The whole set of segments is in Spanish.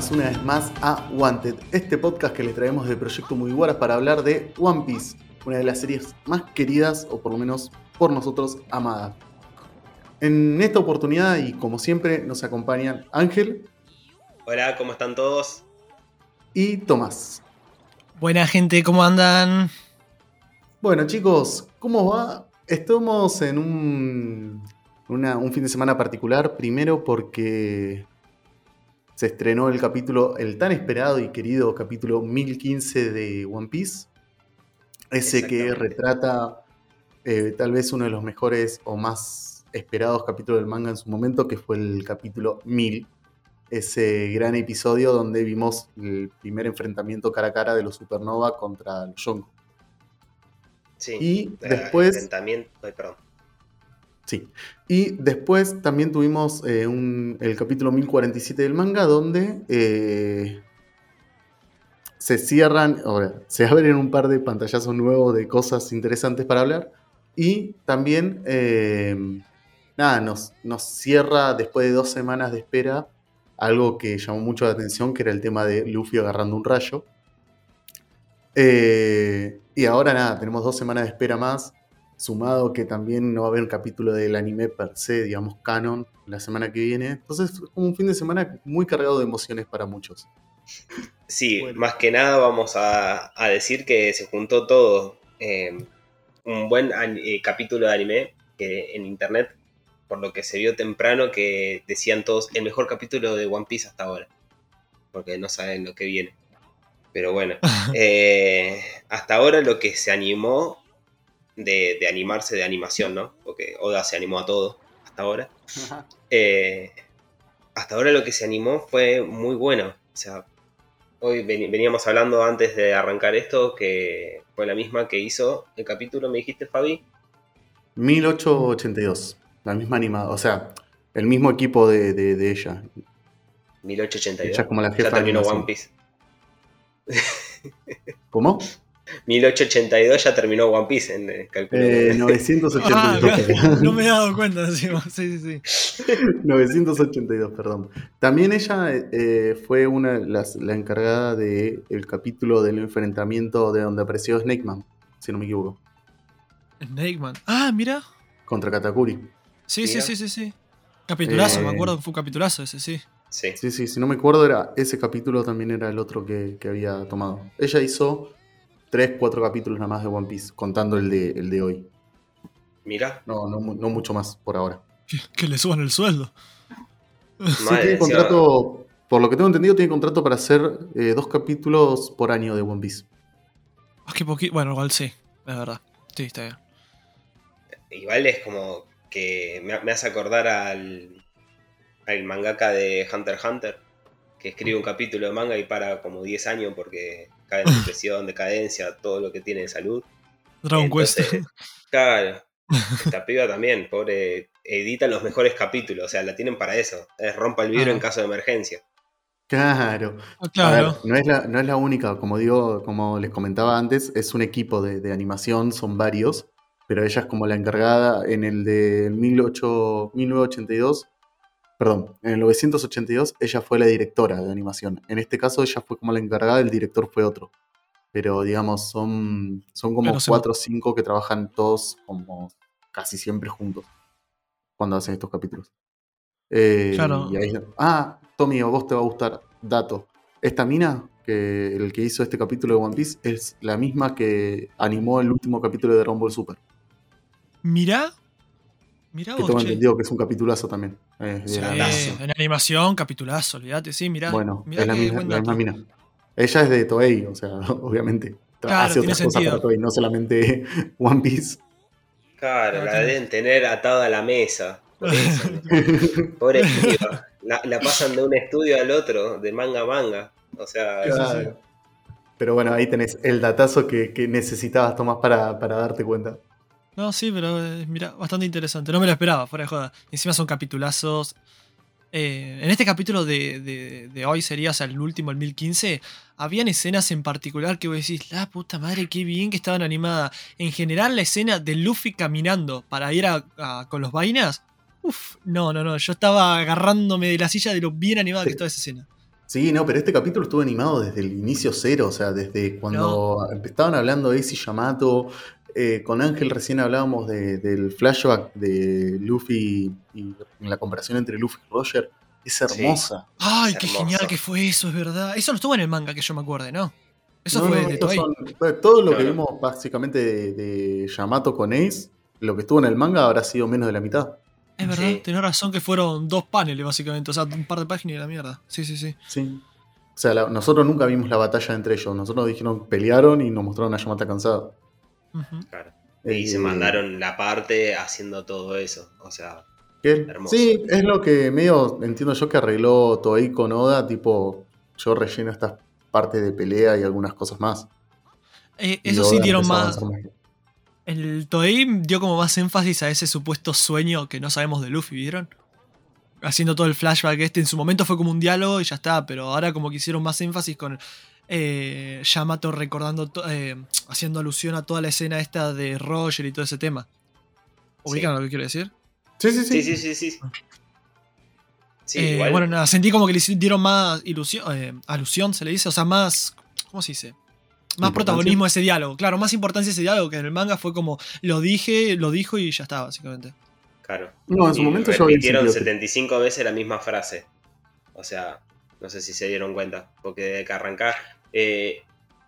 más, una vez más, a Wanted, este podcast que les traemos de Proyecto Mugiwara para hablar de One Piece, una de las series más queridas, o por lo menos por nosotros, amada. En esta oportunidad, y como siempre, nos acompañan Ángel. Hola, ¿cómo están todos? Y Tomás. Buena gente, ¿cómo andan? Bueno chicos, ¿cómo va? Estamos en un, un fin de semana particular, primero porque se estrenó el capítulo, el tan esperado y querido capítulo 1015 de One Piece. Ese que retrata eh, tal vez uno de los mejores o más esperados capítulos del manga en su momento, que fue el capítulo 1000. Ese gran episodio donde vimos el primer enfrentamiento cara a cara de los Supernova contra los Yonko. Sí, y después... Enfrentamiento, perdón Sí. Y después también tuvimos eh, el capítulo 1047 del manga, donde eh, se cierran, ahora, se abren un par de pantallazos nuevos de cosas interesantes para hablar. Y también, eh, nada, nos, nos cierra después de dos semanas de espera algo que llamó mucho la atención, que era el tema de Luffy agarrando un rayo. y ahora nada, tenemos dos semanas de espera más sumado que también no va a haber un capítulo del anime per se, digamos, canon, la semana que viene. Entonces, como un fin de semana muy cargado de emociones para muchos. Sí, más que nada vamos a, decir que se juntó todo. Eh, un buen eh, capítulo de anime que en internet, por lo que se vio temprano, que decían todos el mejor capítulo de One Piece hasta ahora. Porque no saben lo que viene. Pero bueno, eh, hasta ahora lo que se animó de, animarse de animación, ¿no? Porque Oda se animó a todo hasta ahora. Eh, hasta ahora lo que se animó fue muy bueno. O sea, hoy veníamos hablando antes de arrancar esto que fue la misma que hizo el capítulo, me dijiste, Fabi. 1882, la misma animada, o sea, el mismo equipo de, ella. 1882. Ella como la jefa ya terminó One Piece. ¿Cómo? 1882 ya terminó One Piece en el. Eh, 982. Ah, no me he dado cuenta encima. Sí, sí, sí. 982, perdón. También ella eh, fue una las, la encargada del el capítulo del enfrentamiento de donde apareció Snake Man, si no me equivoco. Snake Man. Ah, mira. Contra Katakuri. Sí, sí, sí, sí, sí. Capitulazo, me eh, acuerdo que fue un capitulazo ese, sí. Sí. sí, sí, si no me acuerdo, era ese capítulo también era el otro que, que había tomado. Ella hizo tres, cuatro capítulos nada más de One Piece, contando el de, el de hoy. Mira. No, no, mucho más por ahora. Que, le suban el sueldo. Sí, tiene contrato, por lo que tengo entendido, tiene contrato para hacer eh, dos capítulos por año de One Piece. Ah, que poquito. Bueno, igual sí, es verdad. Sí, está bien. Igual es como que me, hace acordar al, al mangaka de Hunter x Hunter, que escribe un capítulo de manga y para como 10 años porque cae en depresión, decadencia, todo lo que tiene de salud. Dragon Quest. Claro. Esta piba también, pobre, edita los mejores capítulos, o sea, la tienen para eso. Es rompa el vidrio en caso de emergencia. Claro. Ah, claro. no, es la, no, es la, única, como digo, como les comentaba antes, es un equipo de, animación, son varios, pero ella es como la encargada en el de 18, 1982 perdón, en el 982 ella fue la directora de animación. En este caso ella fue como la encargada, el director fue otro. Pero digamos, son, son como cuatro o cinco que trabajan todos como casi siempre juntos cuando hacen estos capítulos. Eh, claro. ah, Tommy, a vos te va a gustar. Dato. Esta mina, que el que hizo este capítulo de One Piece, es la misma que animó el último capítulo de Dragon Ball Super. Mira, Mirá que tengo entendido que es un capitulazo también. en animación, capitulazo, olvídate, sí, mirá. Bueno, es la, misma, mina. Ella es de Toei, o sea, obviamente. hace otras cosas para Toei, no solamente One Piece. Claro, la deben tener atada a la mesa. Pobre piba. La, pasan de un estudio al otro, de manga a manga. O sea, Pero bueno, ahí tenés el datazo que, necesitabas, Tomás, para, para darte cuenta. No, sí, pero eh, mira, bastante interesante. No me lo esperaba, fuera de joda. Encima son capitulazos. Eh, en este capítulo de, hoy sería, o sea, el último, el 1015, habían escenas en particular que vos decís, la puta madre, qué bien que estaban animadas. En general, la escena de Luffy caminando para ir con los vainas, uff, no, no, no, yo estaba agarrándome de la silla de lo bien animada que estaba esa escena. Sí, no, pero este capítulo estuvo animado desde el inicio cero, o sea, desde cuando estaban hablando de Ace y Yamato, eh, con Ángel recién hablábamos del flashback de Luffy y la comparación entre Luffy y Roger. Es hermosa. Ay, qué genial que fue eso, es verdad. Eso no estuvo en el manga que yo me acuerde, ¿no? Eso fue de Toei. todo lo que vimos básicamente de, Yamato con Ace, lo que estuvo en el manga habrá sido menos de la mitad. Es verdad, tenés razón que fueron dos paneles básicamente, o sea, un par de páginas y la mierda. Sí, sí, sí. Sí. O sea, nosotros nunca vimos la batalla entre ellos. Nosotros dijeron pelearon y nos mostraron a Yamato cansado. Claro. Y se eh, mandaron la parte haciendo todo eso. O sea, hermoso. Sí, es lo que medio entiendo yo que arregló Toei con Oda, tipo, yo relleno estas partes de pelea y algunas cosas más. Eh, eso sí dieron más. El Toei dio como más énfasis a ese supuesto sueño que no sabemos de Luffy, ¿vieron? Haciendo todo el flashback este, en su momento fue como un diálogo y ya está, pero ahora como que hicieron más énfasis con eh, Yamato recordando, eh, haciendo alusión a toda la escena esta de Roger y todo ese tema. ¿Ubican lo que quiero decir? Sí, sí, sí. Sí, sí, sí, sí. Eh, bueno, nada, sentí como que le dieron más ilusión, eh, alusión, se le dice, o sea, más. ¿Cómo se dice? Más protagonismo a ese diálogo. Claro, más importancia a ese diálogo que en el manga fue como lo dije, lo dijo y ya está, básicamente. Claro. No, en su momento yo repitieron 75 veces la misma frase. O sea, no sé si se dieron cuenta. Porque de que arrancar. Eh,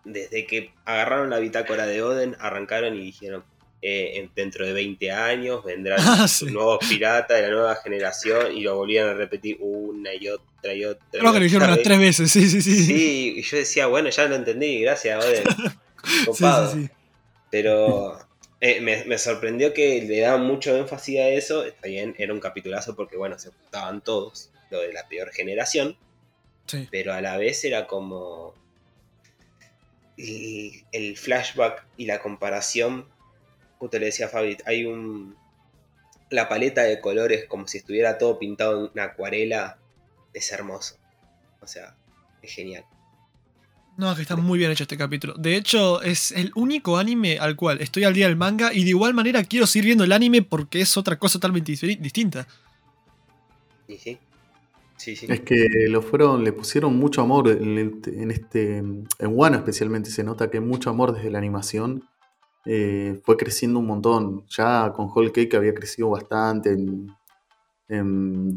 desde que agarraron la bitácora de Oden, arrancaron y dijeron. Eh, dentro de 20 años vendrán ah, nuevos piratas de la nueva generación y lo volvían a repetir una y otra y otra. Creo que lo dijeron unas tres veces, sí, sí, sí. Sí, y yo decía, bueno, ya lo entendí, gracias, Oden. Copado. Pero eh, me, sorprendió que le daban mucho énfasis a eso. Está bien, era un capitulazo porque, bueno, se juntaban todos, lo de la peor generación. Sí. Pero a la vez era como. El flashback y la comparación justo le decía a Fabi, hay un. La paleta de colores, como si estuviera todo pintado en una acuarela, es hermoso. O sea, es genial. No, que está muy bien hecho este capítulo. De hecho, es el único anime al cual estoy al día del manga y de igual manera quiero seguir viendo el anime porque es otra cosa totalmente distinta. Sí, sí. Es que fueron, le pusieron mucho amor en, este, en Wano especialmente se nota que mucho amor desde la animación eh, fue creciendo un montón. Ya con Whole Cake había crecido bastante. En, en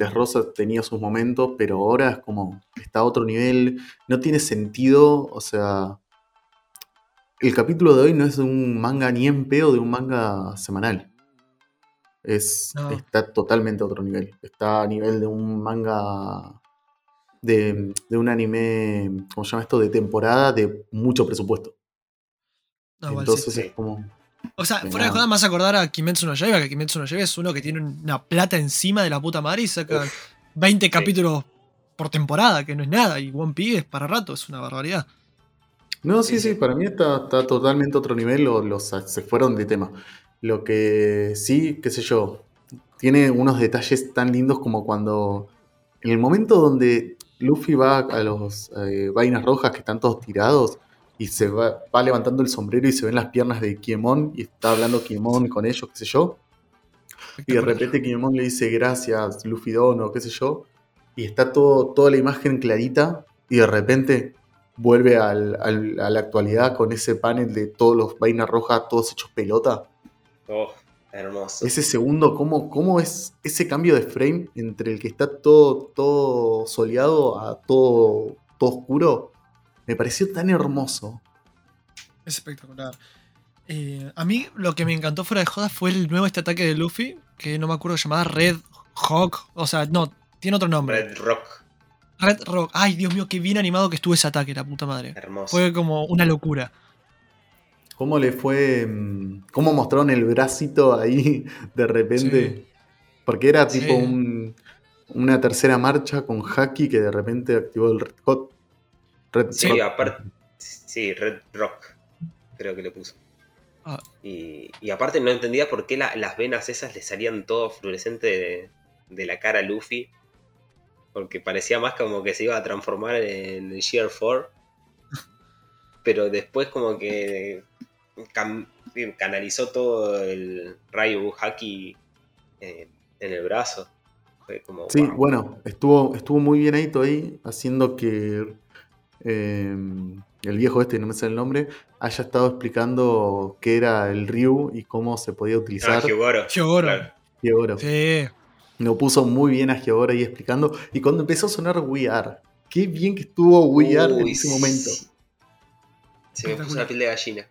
tenía sus momentos, pero ahora es como está a otro nivel. No tiene sentido. O sea, el capítulo de hoy no es un manga ni en peo de un manga semanal. Es, Está totalmente a otro nivel. Está a nivel de un manga. De, de un anime, ¿cómo se llama esto? De temporada de mucho presupuesto. Entonces es como. O sea, fuera de joda, más acordar a Kimetsu no Yaiba, que Kimetsu no Yaiba es uno que tiene una plata encima de la puta madre y saca 20 capítulos por temporada, que no es nada. Y One Piece es para rato, es una barbaridad. No, sí, sí, para mí está, está totalmente otro nivel, los, se fueron de tema. Lo que sí, qué sé yo, tiene unos detalles tan lindos como cuando, en el momento donde Luffy va a los eh, vainas rojas que están todos tirados, y se va, levantando el sombrero y se ven las piernas de Kiemon y está hablando Kiemon con ellos, qué sé yo. Y de repente Kiemon le dice gracias, Luffy Dono, qué sé yo. Y está todo, toda la imagen clarita y de repente vuelve a la actualidad con ese panel de todos los vainas rojas, todos hechos pelota. Oh, hermoso. Ese segundo, ¿cómo, ¿cómo, es ese cambio de frame entre el que está todo, todo soleado a todo, todo oscuro? Me pareció tan hermoso. Es espectacular. Eh, a mí lo que me encantó fuera de joda fue el nuevo este ataque de Luffy, que no me acuerdo llamada Red Hawk. O sea, no, tiene otro nombre. Red Rock. Red Rock. Ay, Dios mío, qué bien animado que estuvo ese ataque, la puta madre. Hermoso. Fue como una locura. ¿Cómo le fue? Mm, ¿Cómo mostraron el bracito ahí de repente? Porque era tipo una tercera marcha con Haki que de repente activó el Red Hot sí, aparte. Sí, Red Rock. Creo que le puso. Ah. Y, aparte no entendía por qué las venas esas le salían todo fluorescente de, la cara a Luffy. Porque parecía más como que se iba a transformar en el Shear 4. Pero después como que canalizó todo el rayo Haki en el brazo. sí, bueno, estuvo, estuvo muy bien ahí Toei haciendo que em, el viejo este, no me sé el nombre, haya estado explicando qué era el Ryu y cómo se podía utilizar. Ah, Hyogoro. Sí. Lo puso muy bien a Hyogoro ahí explicando. Y cuando empezó a sonar We Are, qué bien que estuvo We Are en ese momento. Se me puso la piel de gallina.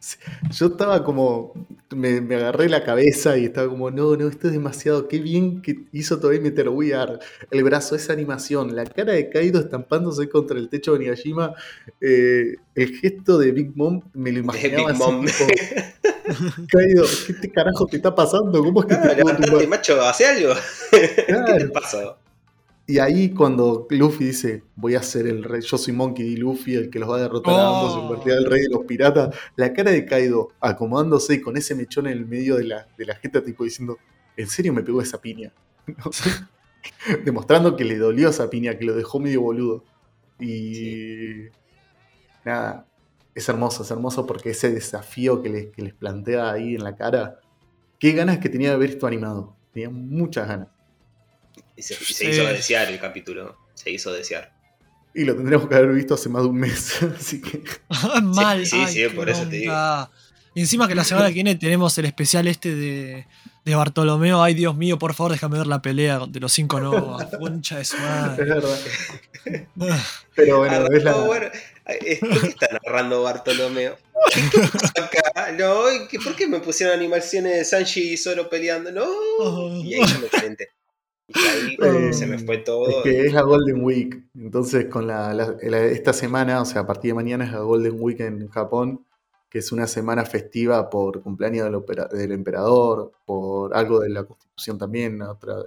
Yo estaba como, me, agarré la cabeza y estaba como, no, no, esto es demasiado, qué bien que hizo todavía meter We Are, el brazo, esa animación, la cara de Kaido estampándose contra el techo de Nigashima, eh, el gesto de Big Mom, me lo imaginaba Big Mom. Kaido, ¿qué te carajo te está pasando? ¿Cómo es que te macho, hace algo. ¿Qué te pasó? Y ahí cuando Luffy dice, voy a ser el rey, yo soy Monkey y Luffy, el que los va a derrotar a ambos, convertir al rey de los piratas, la cara de Kaido acomodándose con ese mechón en el medio de la, de la jeta, tipo diciendo, ¿en serio me pegó esa piña? Demostrando que le dolió esa piña, que lo dejó medio boludo. Y nada, es hermoso, es hermoso porque ese desafío que les, que les plantea ahí en la cara, qué ganas que tenía de ver esto animado. Tenía muchas ganas. Y se, hizo desear el capítulo. Se hizo desear. Y lo tendríamos que haber visto hace más de un mes. Así que. Mal. Sí, sí, por eso te digo. Y encima que la semana que viene tenemos el especial este de, de Bartolomeo. Ay, Dios mío, por favor, déjame ver la pelea de los cinco no. Concha de su madre. Es verdad. Pero bueno, es la. Bueno, ¿Qué está narrando Bartolomeo? No, ¿por qué me pusieron animaciones de Sanji y Zoro peleando? No. Y ahí yo me calenté. Ahí eh, se me fue todo. Es que es la Golden Week. Entonces, con la, esta semana, o sea, a partir de mañana es la Golden Week en Japón, que es una semana festiva por cumpleaños del, del emperador, por algo de la constitución también.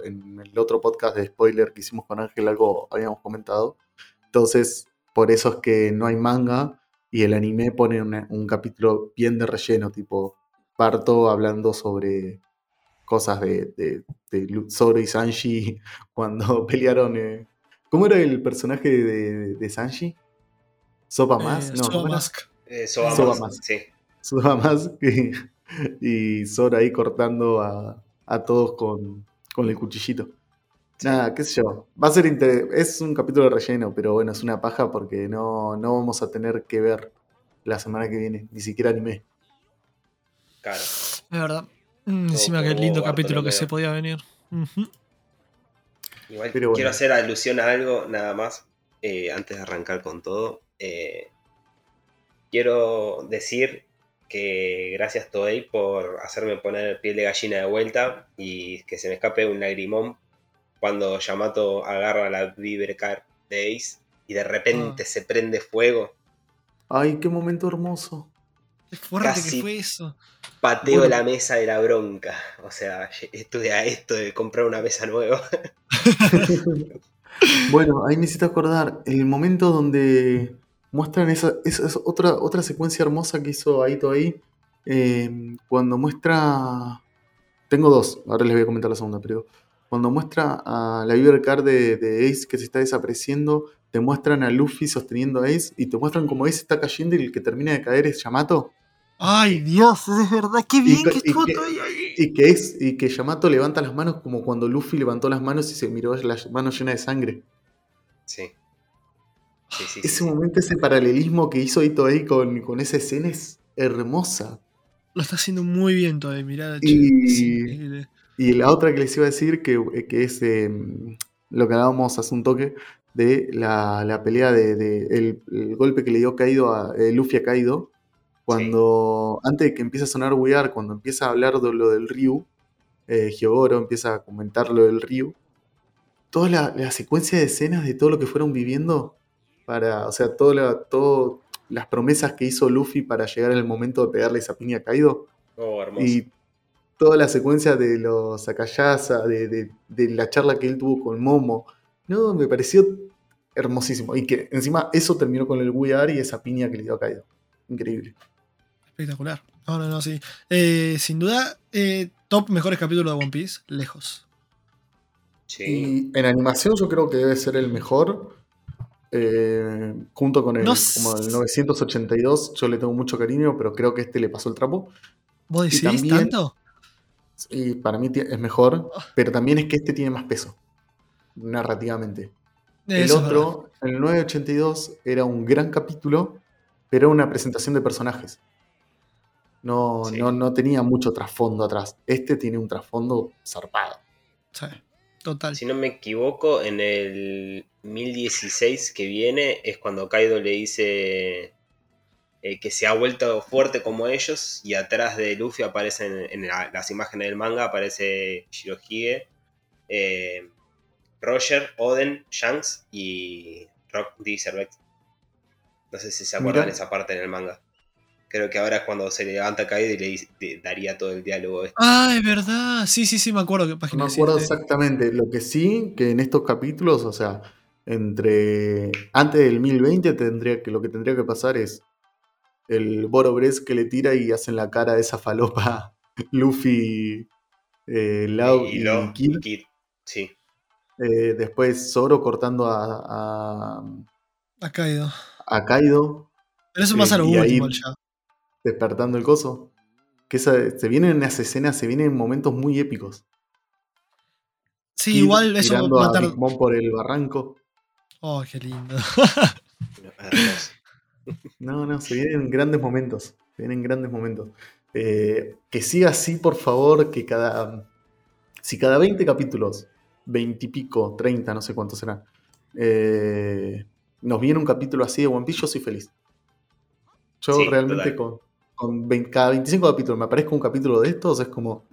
en el otro podcast de spoiler que hicimos con Ángel, algo habíamos comentado. Entonces, por eso es que no hay manga y el anime pone un capítulo bien de relleno, tipo parto hablando sobre cosas de, de, Zoro y Sanji cuando pelearon. Eh, ¿Cómo era el personaje de, de Sanji? ¿Sopa eh, más? no, Soba Mask. Eh, Soba, más, sí. Soba más y, y Zoro ahí cortando a, a todos con, con, el cuchillito. Nada, qué sé yo. Va a ser es un capítulo de relleno, pero bueno, es una paja porque no, no vamos a tener que ver la semana que viene, ni siquiera anime. Claro. Es verdad. Mm, encima que lindo capítulo que se podía venir. Igual quiero hacer alusión a algo nada más eh, antes de arrancar con todo. Eh, quiero decir que gracias Toei por hacerme poner piel de gallina de vuelta y que se me escape un lagrimón cuando Yamato agarra la Vibercar de Ace y de repente ah. se prende fuego. Ay, qué momento hermoso. Qué fuerte que fue eso. Pateo la mesa de la bronca. O sea, estuve a esto de comprar una mesa nueva. bueno, ahí me hiciste acordar. El momento donde muestran esa, esa, otra, otra secuencia hermosa que hizo Aito ahí. Em, cuando muestra. Tengo dos, ahora les voy a comentar la segunda, pero cuando muestra a la Viver Card de, de, Ace que se está desapareciendo, te muestran a Luffy sosteniendo a Ace y te muestran como Ace está cayendo y el que termina de caer es Yamato. Ay, Dios, es verdad, qué bien que estuvo todo ahí. Y que, es, y que Yamato levanta las manos como cuando Luffy levantó las manos y se miró las manos llenas de sangre. Sí. ese momento, ese paralelismo que hizo Ito ahí con, con esa escena es hermosa. Lo está haciendo muy bien todavía, mirá. Y, y la otra que les iba a decir, que, que es em, lo que hablábamos hace un toque, de la, pelea de, el, golpe que le dio caído a eh, Luffy a Kaido cuando, antes de que empiece a sonar We cuando empieza a hablar de lo del Ryu, eh, Hyogoro empieza a comentar lo del Ryu, toda la, secuencia de escenas de todo lo que fueron viviendo, para, o sea, todas todo las promesas que hizo Luffy para llegar al momento de pegarle esa piña a Kaido. Oh, hermoso. Y toda la secuencia de los Akayasa, de, de, la charla que él tuvo con Momo. No, me pareció hermosísimo. Y que encima eso terminó con el We y esa piña que le dio a Kaido. Increíble espectacular. No, no, no, sí. Eh, sin duda, eh, top mejores capítulos de One Piece, lejos. Sí. en animación yo creo que debe ser el mejor. Eh, junto con el, como el 982, yo le tengo mucho cariño, pero creo que este le pasó el trapo. ¿Vos decís tanto? Sí, para mí es mejor, pero también es que este tiene más peso, narrativamente. el otro, el 982, era un gran capítulo, pero era una presentación de personajes. No, no, no tenía mucho trasfondo atrás. Este tiene un trasfondo zarpado. Sí, total. Si no me equivoco, en el 1016 que viene es cuando Kaido le dice eh, que se ha vuelto fuerte como ellos y atrás de Luffy aparecen en las imágenes del manga aparece Shirohige, eh, Roger, Oden, Shanks y Rock D. No sé si se acuerdan de esa parte en el manga. Creo que ahora es cuando se levanta Kaido y le, daría todo el diálogo. Este. Ah, es verdad. Sí, sí, sí, me acuerdo qué página. Me acuerdo exactamente. Lo que sí, que en estos capítulos, o sea, entre antes del 1020 tendría que lo que tendría que pasar es el Borobres que le tira y hacen la cara de esa falopa Luffy, eh, Lau y, Kid. Sí. Eh, después Zoro cortando a, a, Kaido. A Kaido. Pero eso pasa a lo eh, último ya. Despertando el coso. Que se vienen en las escenas, se vienen momentos muy épicos. Sí, igual eso va a tardar. por el barranco. Oh, qué lindo. No, no, se vienen grandes momentos. Se vienen grandes momentos. Eh, que siga así, por favor, que cada. Si cada 20 capítulos, 20 y pico, 30, no sé cuánto será, eh, nos viene un capítulo así de One Piece, yo soy feliz. Yo realmente con, cada 25 capítulos me aparezca un capítulo de estos, es como.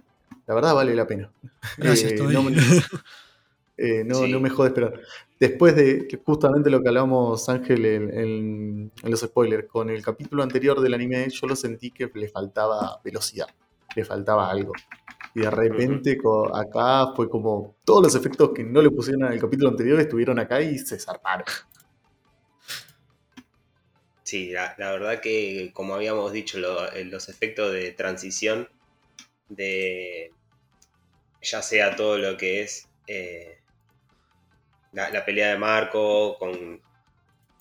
La verdad vale la pena. Gracias, eh, no, no, me jode esperar después de justamente lo que hablábamos, Ángel, en, los spoilers, con el capítulo anterior del anime, yo lo sentí que le faltaba velocidad, le faltaba algo. Y de repente acá fue como todos los efectos que no le pusieron en el capítulo anterior estuvieron acá y se zarparon. Sí, la, verdad que como habíamos dicho, eh, los efectos de transición de ya sea todo lo que es eh, la, pelea de Marco con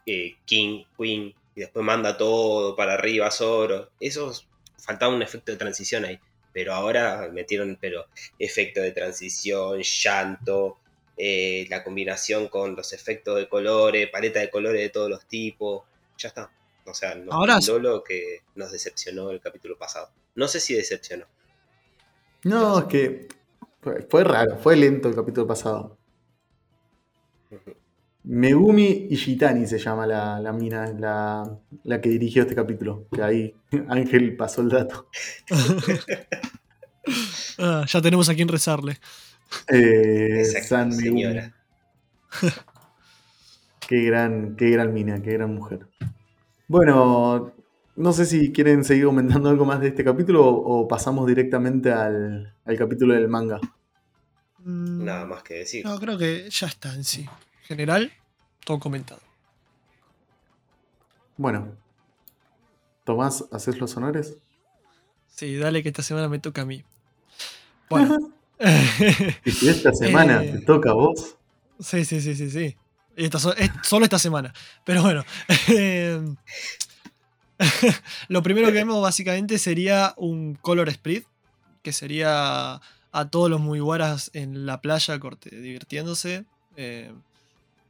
eh, King, Queen, y después manda todo para arriba Zoro. Eso faltaba un efecto de transición ahí. Pero ahora metieron pero efecto de transición, llanto, la combinación con los efectos de colores, paleta de colores de todos los tipos. Ya está. O sea, no ahora... lo que nos decepcionó el capítulo pasado. No sé si decepcionó. No, es que fue raro, fue lento el capítulo pasado. Megumi Ishitani se llama la, mina, la, que dirigió este capítulo. Que ahí Ángel pasó el dato. Ah, ya tenemos a quien rezarle. Eh, San señora. qué gran, qué gran mina, qué gran mujer. Bueno, no sé si quieren seguir comentando algo más de este capítulo o, pasamos directamente al, al capítulo del manga. Mm. Nada más que decir. No, creo que ya está en sí. General, todo comentado. Bueno. Tomás, ¿haces los honores? Sí, dale que esta semana me toca a mí. Bueno. y si esta semana te eh, toca a vos. Sí, sí, sí, sí, sí. Solo esta semana. Pero bueno. Em, lo primero que vemos básicamente sería un color spread, que sería a todos los muy guaras en la playa corte, divirtiéndose. Eh,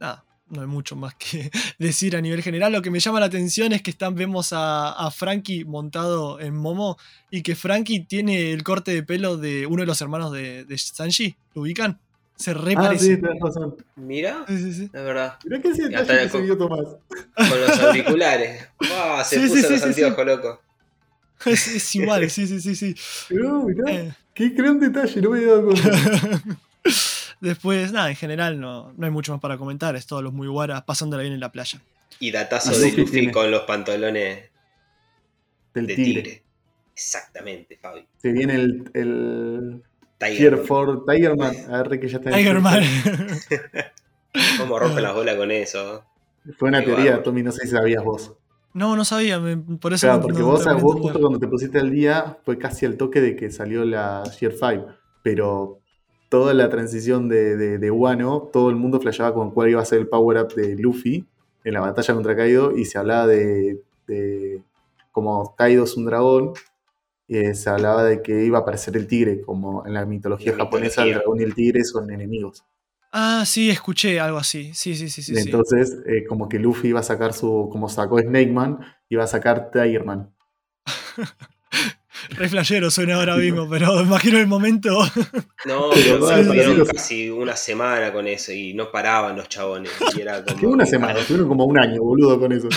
nada, no hay mucho más que decir a nivel general. Lo que me llama la atención es que están, vemos a, Frankie montado en Momo y que Frankie tiene el corte de pelo de uno de los hermanos de, Sanji. ¿Lo ubican? Se re ah, Sí, tenés razón. Mira, sí, sí, sí. es verdad. Mirá que sí, que se vio Tomás. Con los auriculares. se puso los anteojos, loco. Es, igual, sí, sí, sí, sí. Pero, mirá. Eh. Qué gran detalle, no me había dado cuenta. Después, nada, en general no, no hay mucho más para comentar. Es todos los muy guaras pasándola bien en la playa. Y datazo de Luffy con los pantalones del tigre. Exactamente, Fabi. Se viene el, el Tiger for Tigerman. A ver que ya está. Tigerman. ¿Cómo rompe las bolas con eso? Fue una teoría, Tommy, no sé si sabías vos. No, no sabía, por eso. Claro, porque vos, vos justo cuando te pusiste al día fue casi el toque de que salió la Sheer 5, pero toda la transición de, de, Wano, todo el mundo flasheaba con cuál iba a ser el power-up de Luffy en la batalla contra Kaido y se hablaba de, de como Kaido es un dragón eh, se hablaba de que iba a aparecer el tigre, como en la mitología La japonesa mitología. el dragón y el tigre son enemigos. Ah, sí, escuché algo así. Sí, sí, sí, sí. Entonces, eh, como que Luffy iba a sacar su, como sacó Snake Man, iba a sacar Tigerman. Re flashero suena ahora mismo, pero imagino el momento. No, Pero casi una semana con eso y no paraban los chabones. Y era como una semana, estuvieron como un año, boludo, con eso.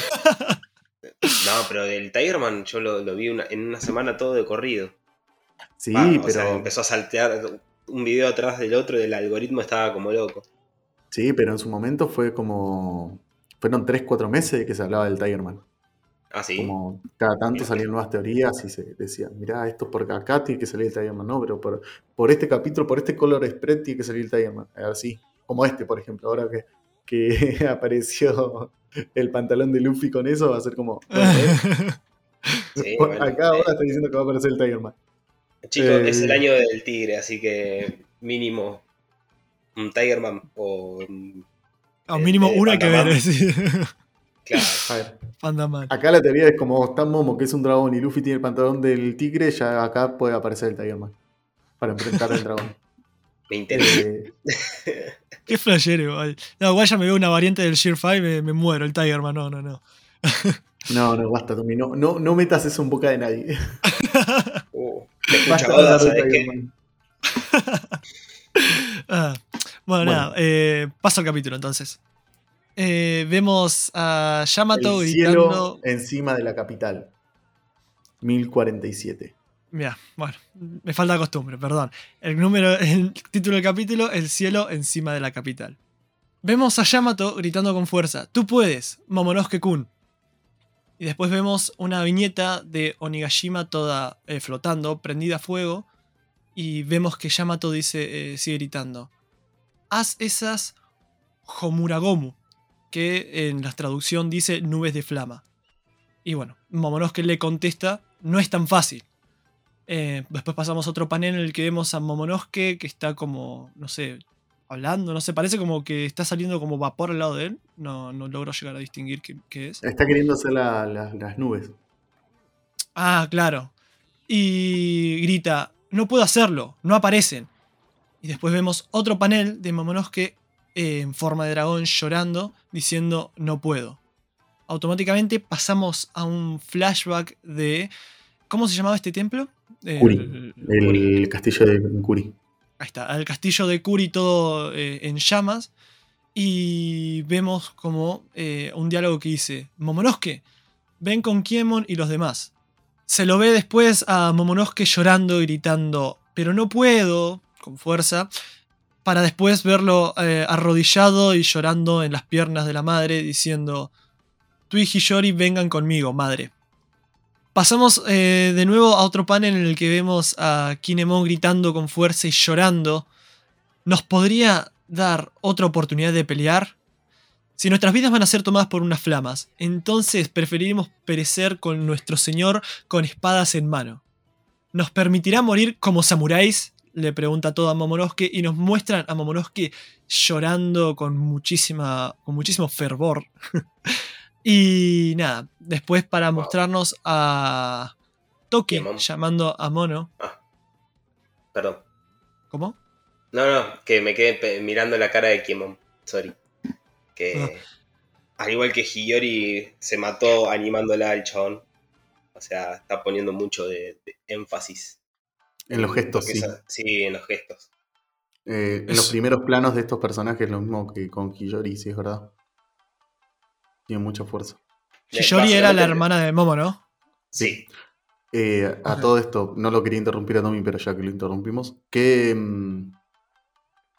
No, pero el Tigerman yo lo, lo vi una- en una semana todo de corrido. Sí, Va, o pero. sea, empezó a saltear un video atrás del otro y el algoritmo estaba como loco. Sí, pero en su momento fue como. Fueron 3, 4 meses que se hablaba del Tigerman. Ah, sí. Como cada tanto salían nuevas teorías y se decía, mirá, esto por acá tiene que salir el Tigerman, no, pero por, por este capítulo, por este color spread tiene que salir el Tigerman. Así, como este, por ejemplo, ahora que, que apareció el pantalón de Luffy con eso, va a ser como. ¿eh? Sí, Por bueno, acá eh. ahora está diciendo que va a aparecer el Tigerman. Chicos, Eh, es el año del tigre, así que mínimo un Tigerman o un- Al mínimo Eh, hay que ver. Sí. Claro, A ver, Pandaman. acá la teoría es como está Momo, que es un dragón, y Luffy tiene el pantalón del tigre, ya acá puede aparecer el Tigerman. Para enfrentar al dragón. me interesa. Qué flashero igual. No, igual ya me veo una variante del Sheer 5 me, me muero, el Tigerman. No, no, no. no, no, basta, Tommy. No, no, no metas eso en boca de nadie. Escucha Basta. Ah, bueno, Bueno. nada, eh, paso al capítulo entonces. Eh, vemos a Yamato El gritando. cielo encima de la capital. 1047. Mira, bueno, me falta costumbre, perdón. El número, el título del capítulo, El cielo encima de la capital. Vemos a Yamato gritando con fuerza, tú puedes, Momonosuke-kun. Y después vemos una viñeta de Onigashima toda eh, flotando, prendida a fuego. Y vemos que Yamato dice, eh, sigue gritando, haz esas Homuragomu, que en la traducción dice nubes de flama. Y bueno, Momonosuke le contesta, no es tan fácil. Eh, después pasamos a otro panel en el que vemos a Momonosuke que está como, no sé, hablando, no sé, parece como que está saliendo como vapor al lado de él. No, no logro llegar a distinguir qué, qué es. Está queriendo hacer la- la- las nubes. Ah, claro. Y grita, no puedo hacerlo, no aparecen. Y después vemos otro panel de Momonosuke eh, en forma de dragón llorando, diciendo, no puedo. Automáticamente pasamos a un flashback de... ¿Cómo se llamaba este templo? El- Kuri. El castillo de Kuri. Ahí está, al castillo de Kuri todo eh, en llamas. Y vemos como eh, un diálogo que dice, Momonosuke, ven con Kiemon y los demás. Se lo ve después a Momonosuke llorando y gritando, pero no puedo, con fuerza, para después verlo eh, arrodillado y llorando en las piernas de la madre, diciendo, tú y Hiyori vengan conmigo, madre. Pasamos eh, de nuevo a otro panel en el que vemos a Kinemon gritando con fuerza y llorando. ¿Nos podría dar otra oportunidad de pelear? Si nuestras vidas van a ser tomadas por unas flamas, entonces preferiremos perecer con nuestro señor con espadas en mano. ¿Nos permitirá morir como samuráis? Le pregunta todo a Momonosuke y nos muestran a Momonosuke llorando con, muchísima, con muchísimo fervor. y nada, después para mostrarnos a Toki llamando a Mono. Perdón. ¿Cómo? No, no, que me quedé mirando la cara de Kiemon. Sorry. Que al igual que Hiyori se mató animándola al chabón. O sea, está poniendo mucho de, de énfasis. En los gestos, Porque sí. esa- sí, en los gestos. Eh, en los primeros planos de estos personajes, lo mismo que con Hiyori, sí es verdad. Tiene mucha fuerza. Hiyori era la hermana de Momo, ¿no? Sí. Eh, a todo esto, no lo quería interrumpir a Tommy, pero ya que lo interrumpimos, que, mm,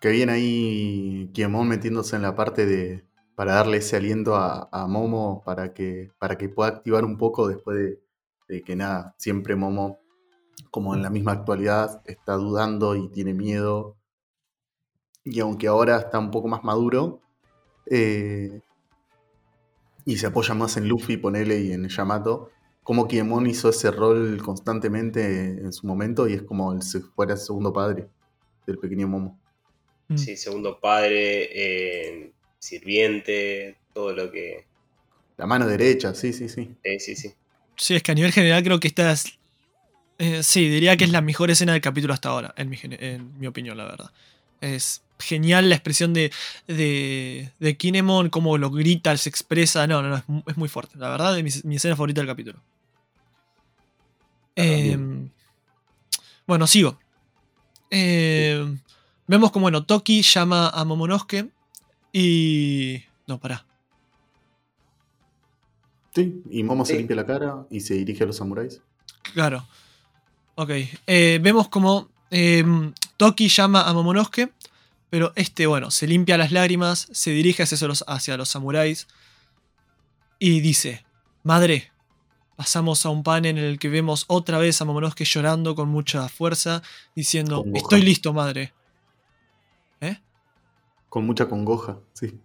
que viene ahí Kiemon metiéndose en la parte de para darle ese aliento a, a Momo para que, para que pueda activar un poco después de, de que nada, siempre Momo, como en la misma actualidad, está dudando y tiene miedo. Y aunque ahora está un poco más maduro, eh, y se apoya más en Luffy, ponele, y en Yamato, como Kiemon hizo ese rol constantemente en su momento y es como el, si fuera el segundo padre del pequeño Momo. Mm. Sí, segundo padre, eh, sirviente, todo lo que. La mano derecha, sí, sí, sí. eh, sí, sí. Sí, es que a nivel general creo que esta es Eh, sí, diría que es la mejor escena del capítulo hasta ahora, en mi, en mi opinión, la verdad. Es genial la expresión de, de, de Kinemon, cómo lo grita, se expresa. No, no, no, es, muy fuerte. La verdad, es mi, escena favorita del capítulo. Em, bueno, sigo. Em, vemos como, bueno, Toki llama a Momonosuke y... No, pará. Sí, y Momo se limpia la cara y se dirige a los samuráis. Claro. Ok. Eh, vemos como em, Toki llama a Momonosuke, pero este, bueno, se limpia las lágrimas, se dirige hacia los, hacia los samuráis y dice, Madre, pasamos a un pan en el que vemos otra vez a Momonosuke llorando con mucha fuerza, diciendo, estoy listo, madre. ¿Eh? Con mucha congoja, sí.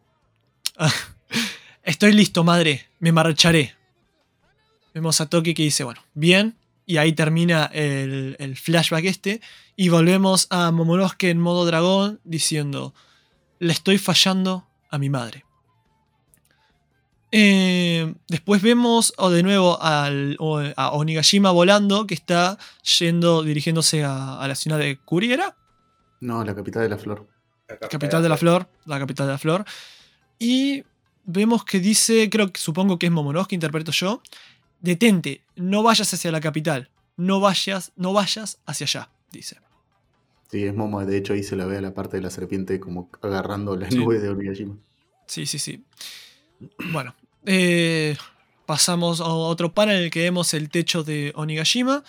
estoy listo, madre, me marcharé. Vemos a Toki que dice, bueno, bien, y ahí termina el, flashback este. Y volvemos a Momonosuke en modo dragón diciendo, le estoy fallando a mi madre. Eh, después vemos o de nuevo al, a Onigashima volando que está yendo, dirigiéndose a, la ciudad de Kuriera. No, la capital de la flor. La capital de la flor, la capital de la flor. Y vemos que dice, creo que supongo que es Momonosuke, interpreto yo, detente, no vayas hacia la capital, no vayas, no vayas hacia allá, dice. Sí, es Momo, de hecho ahí se la ve a la parte de la serpiente como agarrando la nube de Onigashima. Sí, sí, sí. Bueno, eh, pasamos a otro panel en el que vemos el techo de Onigashima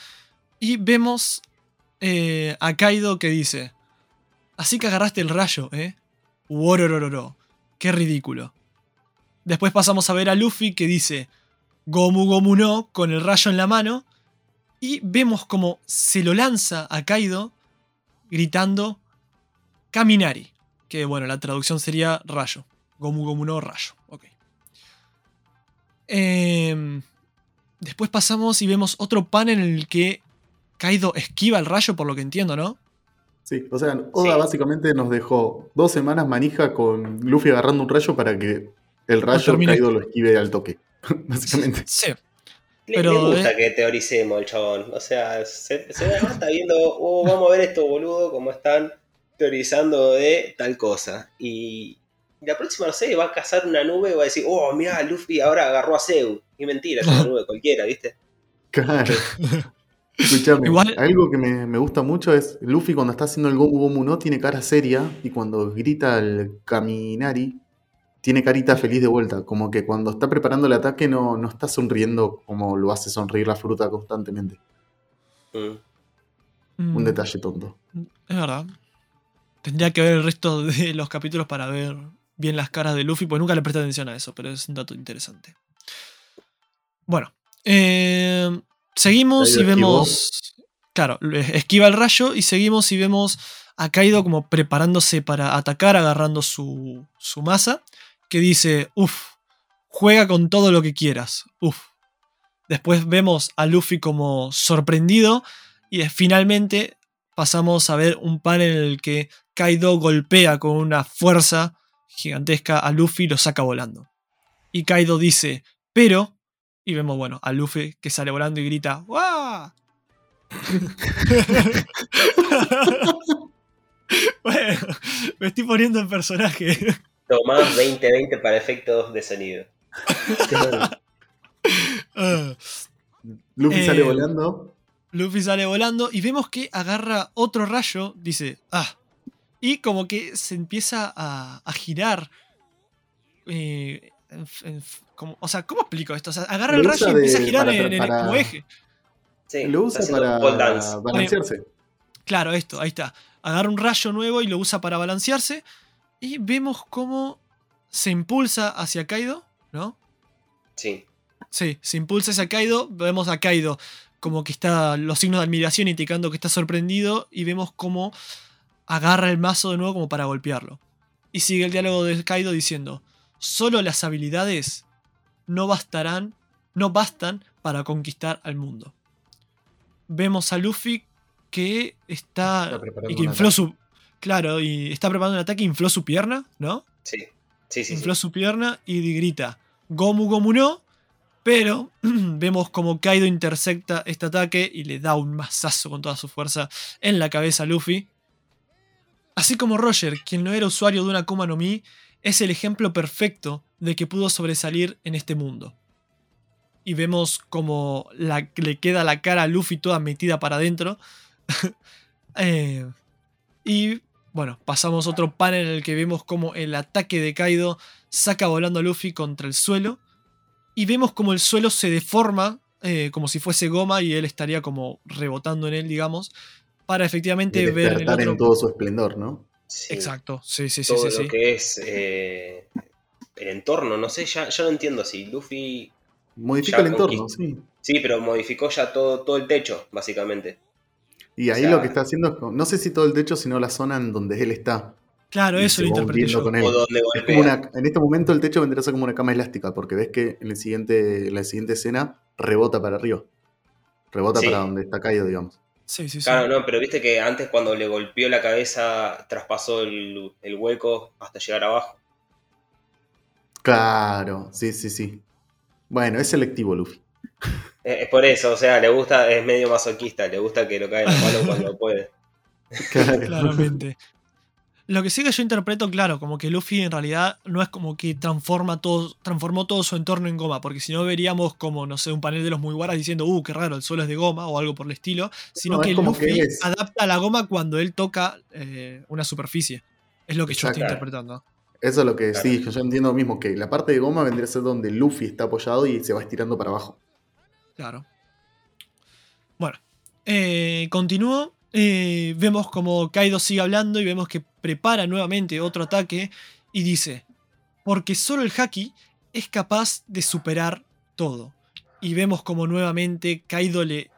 y vemos eh, a Kaido que dice, así que agarraste el rayo, ¿eh? Wororororo, qué ridículo. Después pasamos a ver a Luffy que dice, Gomu Gomu no, con el rayo en la mano. Y vemos como se lo lanza a Kaido gritando Kaminari. Que bueno, la traducción sería rayo. Gomu Gomu no rayo. Ok. Em, después pasamos y vemos otro pan en el que Kaido esquiva el rayo, por lo que entiendo, ¿no? Sí, o sea, Oda básicamente nos dejó dos semanas manija con Luffy agarrando un rayo para que el rayo Kaido lo esquive al toque. básicamente. Sí. Pero, le, gusta que teoricemos el chabón. O sea, se, se está viendo, oh, vamos a ver esto, boludo, como están teorizando de tal cosa. Y la próxima, no sé, va a cazar una nube y va a decir, oh, mira, Luffy ahora agarró a Zeus. Y mentira, es una nube cualquiera, ¿viste? Claro. Escuchame, algo que me, me, gusta mucho es Luffy cuando está haciendo el Gomu Gomu no tiene cara seria y cuando grita al Kaminari tiene carita feliz de vuelta, como que cuando está preparando el ataque no, no está sonriendo como lo hace sonreír la fruta constantemente. Mm. Un detalle tonto. Es verdad. Tendría que ver el resto de los capítulos para ver bien las caras de Luffy, pues nunca le presté atención a eso, pero es un dato interesante. Bueno, eh, seguimos y vemos... Claro, esquiva el rayo y seguimos y vemos a Kaido como preparándose para atacar, agarrando su, su masa que dice, uff, juega con todo lo que quieras, uff. Después vemos a Luffy como sorprendido y finalmente pasamos a ver un panel en el que Kaido golpea con una fuerza gigantesca a Luffy y lo saca volando. Y Kaido dice, pero... Y vemos, bueno, a Luffy que sale volando y grita, ¡Wah! bueno, me estoy poniendo en personaje. Tomás 2020 para efectos de sonido. Ah. Luffy sale eh, volando. Luffy sale volando y vemos que agarra otro rayo, dice, ah, y como que se empieza a, girar. Eh, o sea, ¿cómo explico esto? O sea, agarra el rayo y empieza a girar en, el como eje. Sí, lo usa para balancearse. Claro, esto, ahí está. Agarra un rayo nuevo y lo usa para balancearse. Y vemos cómo se impulsa hacia Kaido, ¿no? Sí. Sí, se impulsa hacia Kaido. Vemos a Kaido como que está los signos de admiración indicando que está sorprendido. Y vemos cómo agarra el mazo de nuevo como para golpearlo. Y sigue el diálogo de Kaido diciendo: Solo las habilidades no bastarán, no bastan para conquistar al mundo. Vemos a Luffy que está, y que infló su, Claro, y está preparando un ataque, infló su pierna, ¿no? Sí, sí, sí. Infló su pierna y grita, Gomu Gomu no, Pero vemos como Kaido intersecta este ataque y le da un mazazo con toda su fuerza en la cabeza a Luffy. Así como Roger, quien no era usuario de una Kuma no Mi, es el ejemplo perfecto de que pudo sobresalir en este mundo. Y vemos como la, le queda la cara a Luffy toda metida para adentro. Eh, y bueno, pasamos otro panel en el que vemos como el ataque de Kaido saca volando a Luffy contra el suelo. Y vemos como el suelo se deforma eh, como si fuese goma y él estaría como rebotando en él, digamos. Para efectivamente ver el en todo su esplendor, ¿no? Exacto, sí, sí, sí. Todo sí, lo que es eh, el entorno, no sé, ya, ya no entiendo si Luffy. Modifica el entorno, sí. Sí, pero modificó ya todo, todo el techo, básicamente. Y ahí lo que está haciendo es, no sé si todo el techo, sino la zona en donde él está. Claro, eso lo interpreté yo. Con él. en este momento el techo vendría a ser como una cama elástica, porque ves que en, el siguiente, la siguiente escena rebota para arriba. Rebota para donde está caído, digamos. Sí, sí, sí. Claro, no, pero viste que antes cuando le golpeó la cabeza, traspasó el, el hueco hasta llegar abajo. Claro, sí, sí, sí. Bueno, es selectivo, Luffy. Eh, es por eso, o sea, le gusta, es medio masoquista, le gusta que lo caiga la mano cuando puede. Claramente. Lo que sí que yo interpreto, claro, como que Luffy en realidad no es como que transforma todo, transformó todo su entorno en goma, porque si no veríamos como, no sé, un panel de los muy guaras diciendo, uh, qué raro, el suelo es de goma o algo por el estilo, sino que Luffy adapta la goma cuando él toca eh, una superficie. Es lo que yo estoy interpretando. Eso es lo que sí, yo entiendo mismo, que la parte de goma vendría a ser donde Luffy está apoyado y se va estirando para abajo. Claro. Bueno, eh, continúo. Eh, vemos como Kaido sigue hablando y vemos que prepara nuevamente otro ataque y dice, porque solo el Haki es capaz de superar todo. Y vemos como nuevamente Kaido le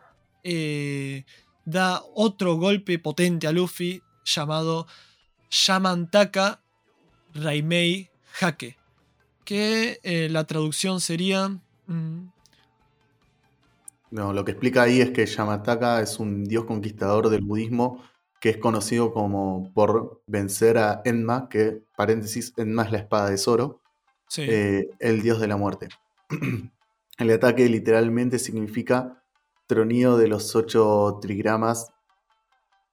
eh, da otro golpe potente a Luffy llamado Yamantaka Raimei Hake. Que la traducción sería... Mm, no, lo que explica ahí es que Yamataka es un dios conquistador del budismo que es conocido como por vencer a Enma, que, paréntesis, Enma es la espada de Zoro, eh, el dios de la muerte. el ataque literalmente significa tronido de los ocho trigramas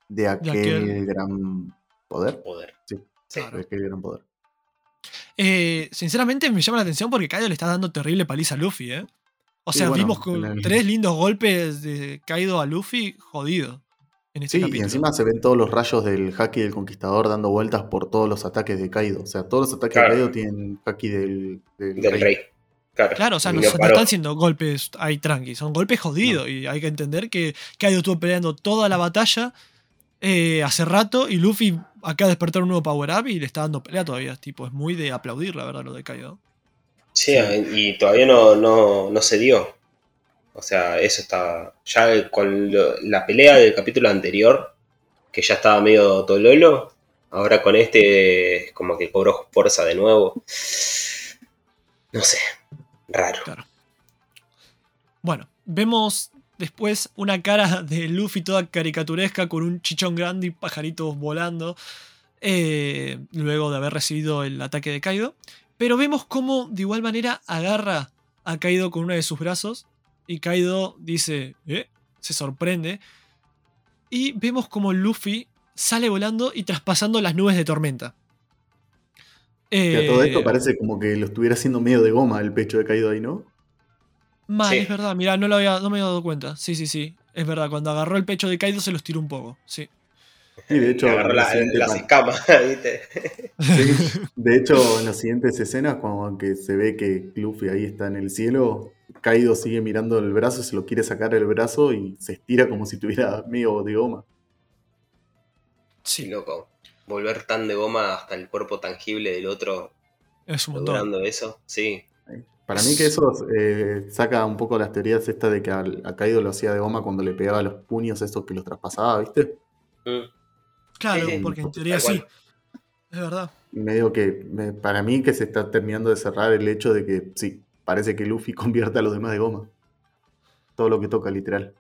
de aquel, gran poder. Poder. Sí, de aquel gran poder. Eh, sinceramente me llama la atención porque Kaido le está dando terrible paliza a Luffy, ¿eh? O sea, vimos con tres lindos golpes de caído a Luffy jodido. En este sí, y encima se ven todos los rayos del haki del conquistador dando vueltas por todos los ataques de Kaido. O sea, todos los ataques de Kaido tienen haki del, del, rey. Claro. o sea, no, están siendo golpes ahí tranqui, son golpes jodidos. Y hay que entender que Kaido estuvo peleando toda la batalla eh, hace rato y Luffy acaba de despertar un nuevo power up y le está dando pelea todavía. Tipo, es muy de aplaudir, la verdad, lo de Kaido. Sí, y todavía no, se dio. O sea, eso está. Ya con la pelea del capítulo anterior, que ya estaba medio tololo, ahora con este, como que cobró fuerza de nuevo. No sé, raro. Bueno, vemos después una cara de Luffy toda caricaturesca con un chichón grande y pajaritos volando. Eh, luego de haber recibido el ataque de Kaido. Pero vemos cómo de igual manera agarra a Kaido con uno de sus brazos. Y Kaido dice, ¿eh? Se sorprende. Y vemos como Luffy sale volando y traspasando las nubes de tormenta. todo esto eh, parece como que lo estuviera haciendo medio de goma el pecho de Kaido ahí, ¿no? Mal, es verdad, mira, no, lo había, no me había dado cuenta. Sí, sí, sí. Es verdad, cuando agarró el pecho de Kaido se lo estiró un poco, sí. Sí, de hecho, las escamas, ¿viste? de hecho, en las siguientes escenas, cuando que se ve que Luffy ahí está en el cielo, Kaido sigue mirando el brazo, se lo quiere sacar el brazo y se estira como si tuviera medio de goma. Sí, loco. Volver tan de goma hasta el cuerpo tangible del otro. Es un montón. eso, sí. Para mí que eso eh, saca un poco las teorías esta de que a, Kaido lo hacía de goma cuando le pegaba los puños esos que los traspasaba, ¿viste? Mm. Claro, porque en teoría sí. Es verdad. Medio que para mí que se está terminando de cerrar el hecho de que sí, parece que Luffy convierte a los demás de goma. Todo lo que toca, literal.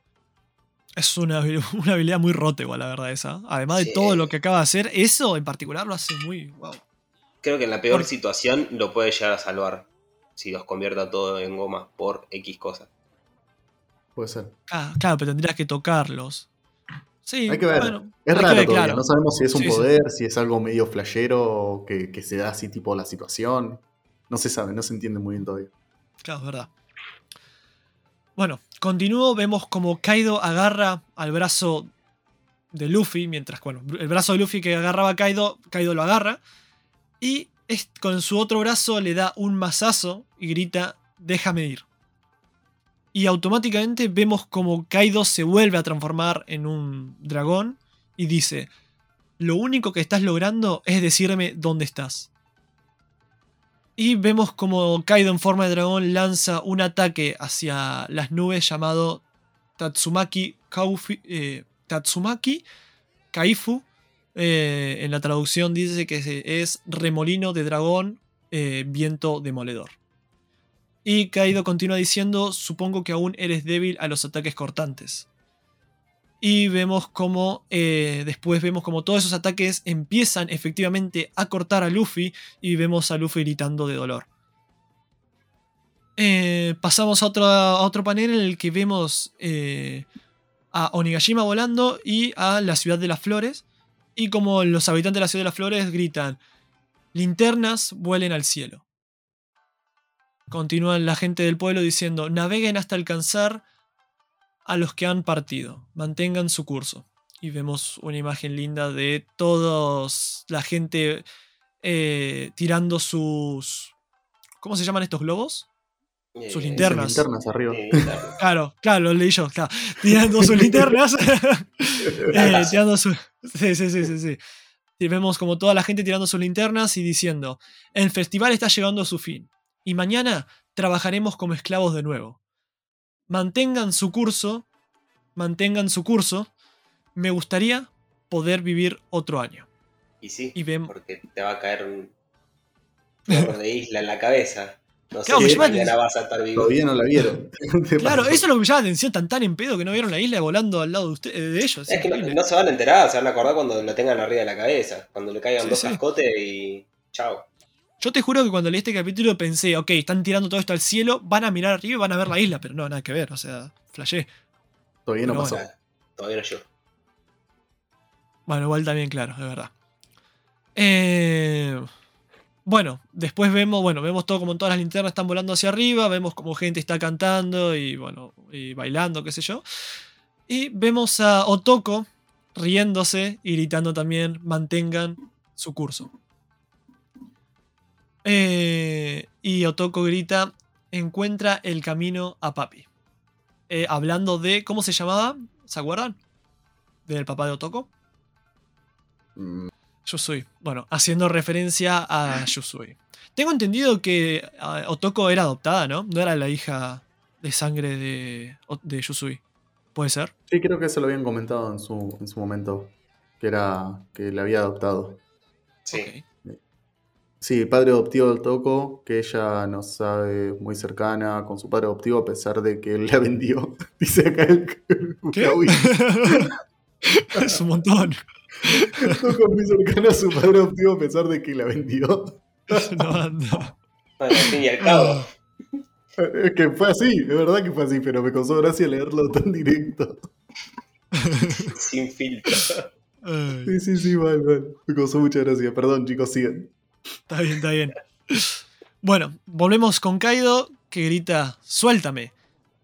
Es una, una habilidad muy rota igual, la verdad, esa. Además de todo lo que acaba de hacer, eso en particular lo hace muy... Wow. Creo que en la peor situación lo puede llegar a salvar. si los convierta todo en goma por X cosas. Puede ser. Ah, claro, pero tendrías que tocarlos. Sí, Hay que ver. bueno, Es raro ver, todavía, claro. no sabemos si es un Sí, sí. poder, si es algo medio flashero que, que se da así tipo la situación. No se sabe, no se entiende muy bien todavía. Claro, es verdad. Bueno, continúo, vemos como Kaido agarra al brazo de Luffy, mientras, bueno, el brazo de Luffy que agarraba a Kaido, Kaido lo agarra, y es- con su otro brazo le da un mazazo y grita, déjame ir. Y automáticamente vemos como Kaido se vuelve a transformar en un dragón y dice, lo único que estás logrando es decirme dónde estás. Y vemos como Kaido en forma de dragón lanza un ataque hacia las nubes llamado Tatsumaki eh, Tatsumaki Kaifu. Eh, en la traducción dice que es remolino de dragón, eh, viento demoledor. Y Kaido continúa diciendo, supongo que aún eres débil a los ataques cortantes. Y vemos como eh, después vemos como todos esos ataques empiezan efectivamente a cortar a Luffy y vemos a Luffy gritando de dolor. Eh, pasamos a otro, a otro panel en el que vemos eh, a Onigashima volando y a la ciudad de las flores. Y como los habitantes de la ciudad de las flores gritan, linternas vuelen al cielo. Continúan la gente del pueblo diciendo, naveguen hasta alcanzar a los que han partido, mantengan su curso. Y vemos una imagen linda de todos la gente eh, tirando sus... ¿Cómo se llaman estos globos? Eh, Sus linternas. linternas arriba. claro. Claro, claro, lo leí yo, claro. Tirando sus linternas. Eh, tirando su- Sí, sí, sí, sí, sí. Y vemos como toda la gente tirando sus linternas y diciendo, el festival está llegando a su fin. Y mañana trabajaremos como esclavos de nuevo. Mantengan su curso, mantengan su curso. Me gustaría poder vivir otro año. Y sí, Y porque te va a caer un flor de isla en la cabeza. No sé Claro, si me llama mañana vas a estar vivo. Todavía no la vieron. ¿Qué Claro, eso es lo que me llama la atención, tan tan en pedo que no vieron la isla volando al lado de, usted, de ellos. Es que no, se van a enterar, se van a acordar cuando lo tengan arriba de la cabeza. Cuando le caigan Sí, dos sí. cascotes y. Chao. Yo te juro que cuando leí este capítulo pensé, ok, están tirando todo esto al cielo, van a mirar arriba y van a ver la isla, pero no, nada que ver, o sea, flashé. Todavía no Pero pasó. bueno. Todavía no yo. Bueno, igual también, claro, es verdad. Eh, bueno, después vemos, bueno, vemos todo como todas las linternas están volando hacia arriba, vemos como gente está cantando y bueno, y bailando, qué sé yo. Y vemos a Otoko riéndose y gritando también, mantengan su curso. Eh, y Otoko grita, encuentra el camino a papi. Eh, hablando de, ¿cómo se llamaba? ¿Se acuerdan? Del papá de Otoko. Mm, Yusui. Bueno, haciendo referencia a Yusui. Tengo entendido que ah, Otoko era adoptada, ¿no? No era la hija de sangre de, de Yusui. ¿Puede ser? Sí, creo que eso lo habían comentado en su, en su momento. Que era que la había adoptado. Sí. Sí, padre adoptivo del Toco, que ella no sabe muy cercana con su padre adoptivo a pesar de que él la vendió. Dice acá el, ¿Qué? Es un montón. El Toco es muy cercano a su padre adoptivo a pesar de que la vendió. Es una banda. Bueno, al fin y al cabo. Es que fue así, es verdad que fue así, pero me causó gracia leerlo tan directo. sin filtro. Sí, sí, sí, mal, mal. Me causó mucha gracia. Perdón, chicos, sigan. Está bien, está bien. Bueno, volvemos con Kaido, que grita, suéltame.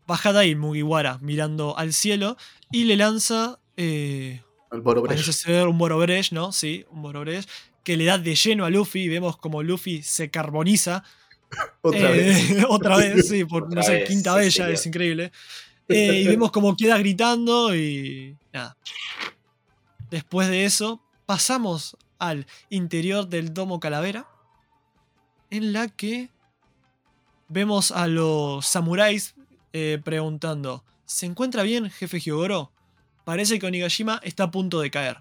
Baja de ahí Mugiwara, mirando al cielo, y le lanza eh, El Parece ser un Borobresh, ¿no? Sí, un Borobresh. Que le da de lleno a Luffy. Y vemos como Luffy se carboniza. Otra Eh, vez. otra vez, sí, por Otra no sé, vez, quinta vez ya, es increíble. Eh, y vemos como queda gritando y. Nada. Después de eso, pasamos al interior del domo calavera. En la que vemos a los samuráis eh, preguntando: ¿Se encuentra bien, jefe Hyogoro? Parece que Onigashima está a punto de caer.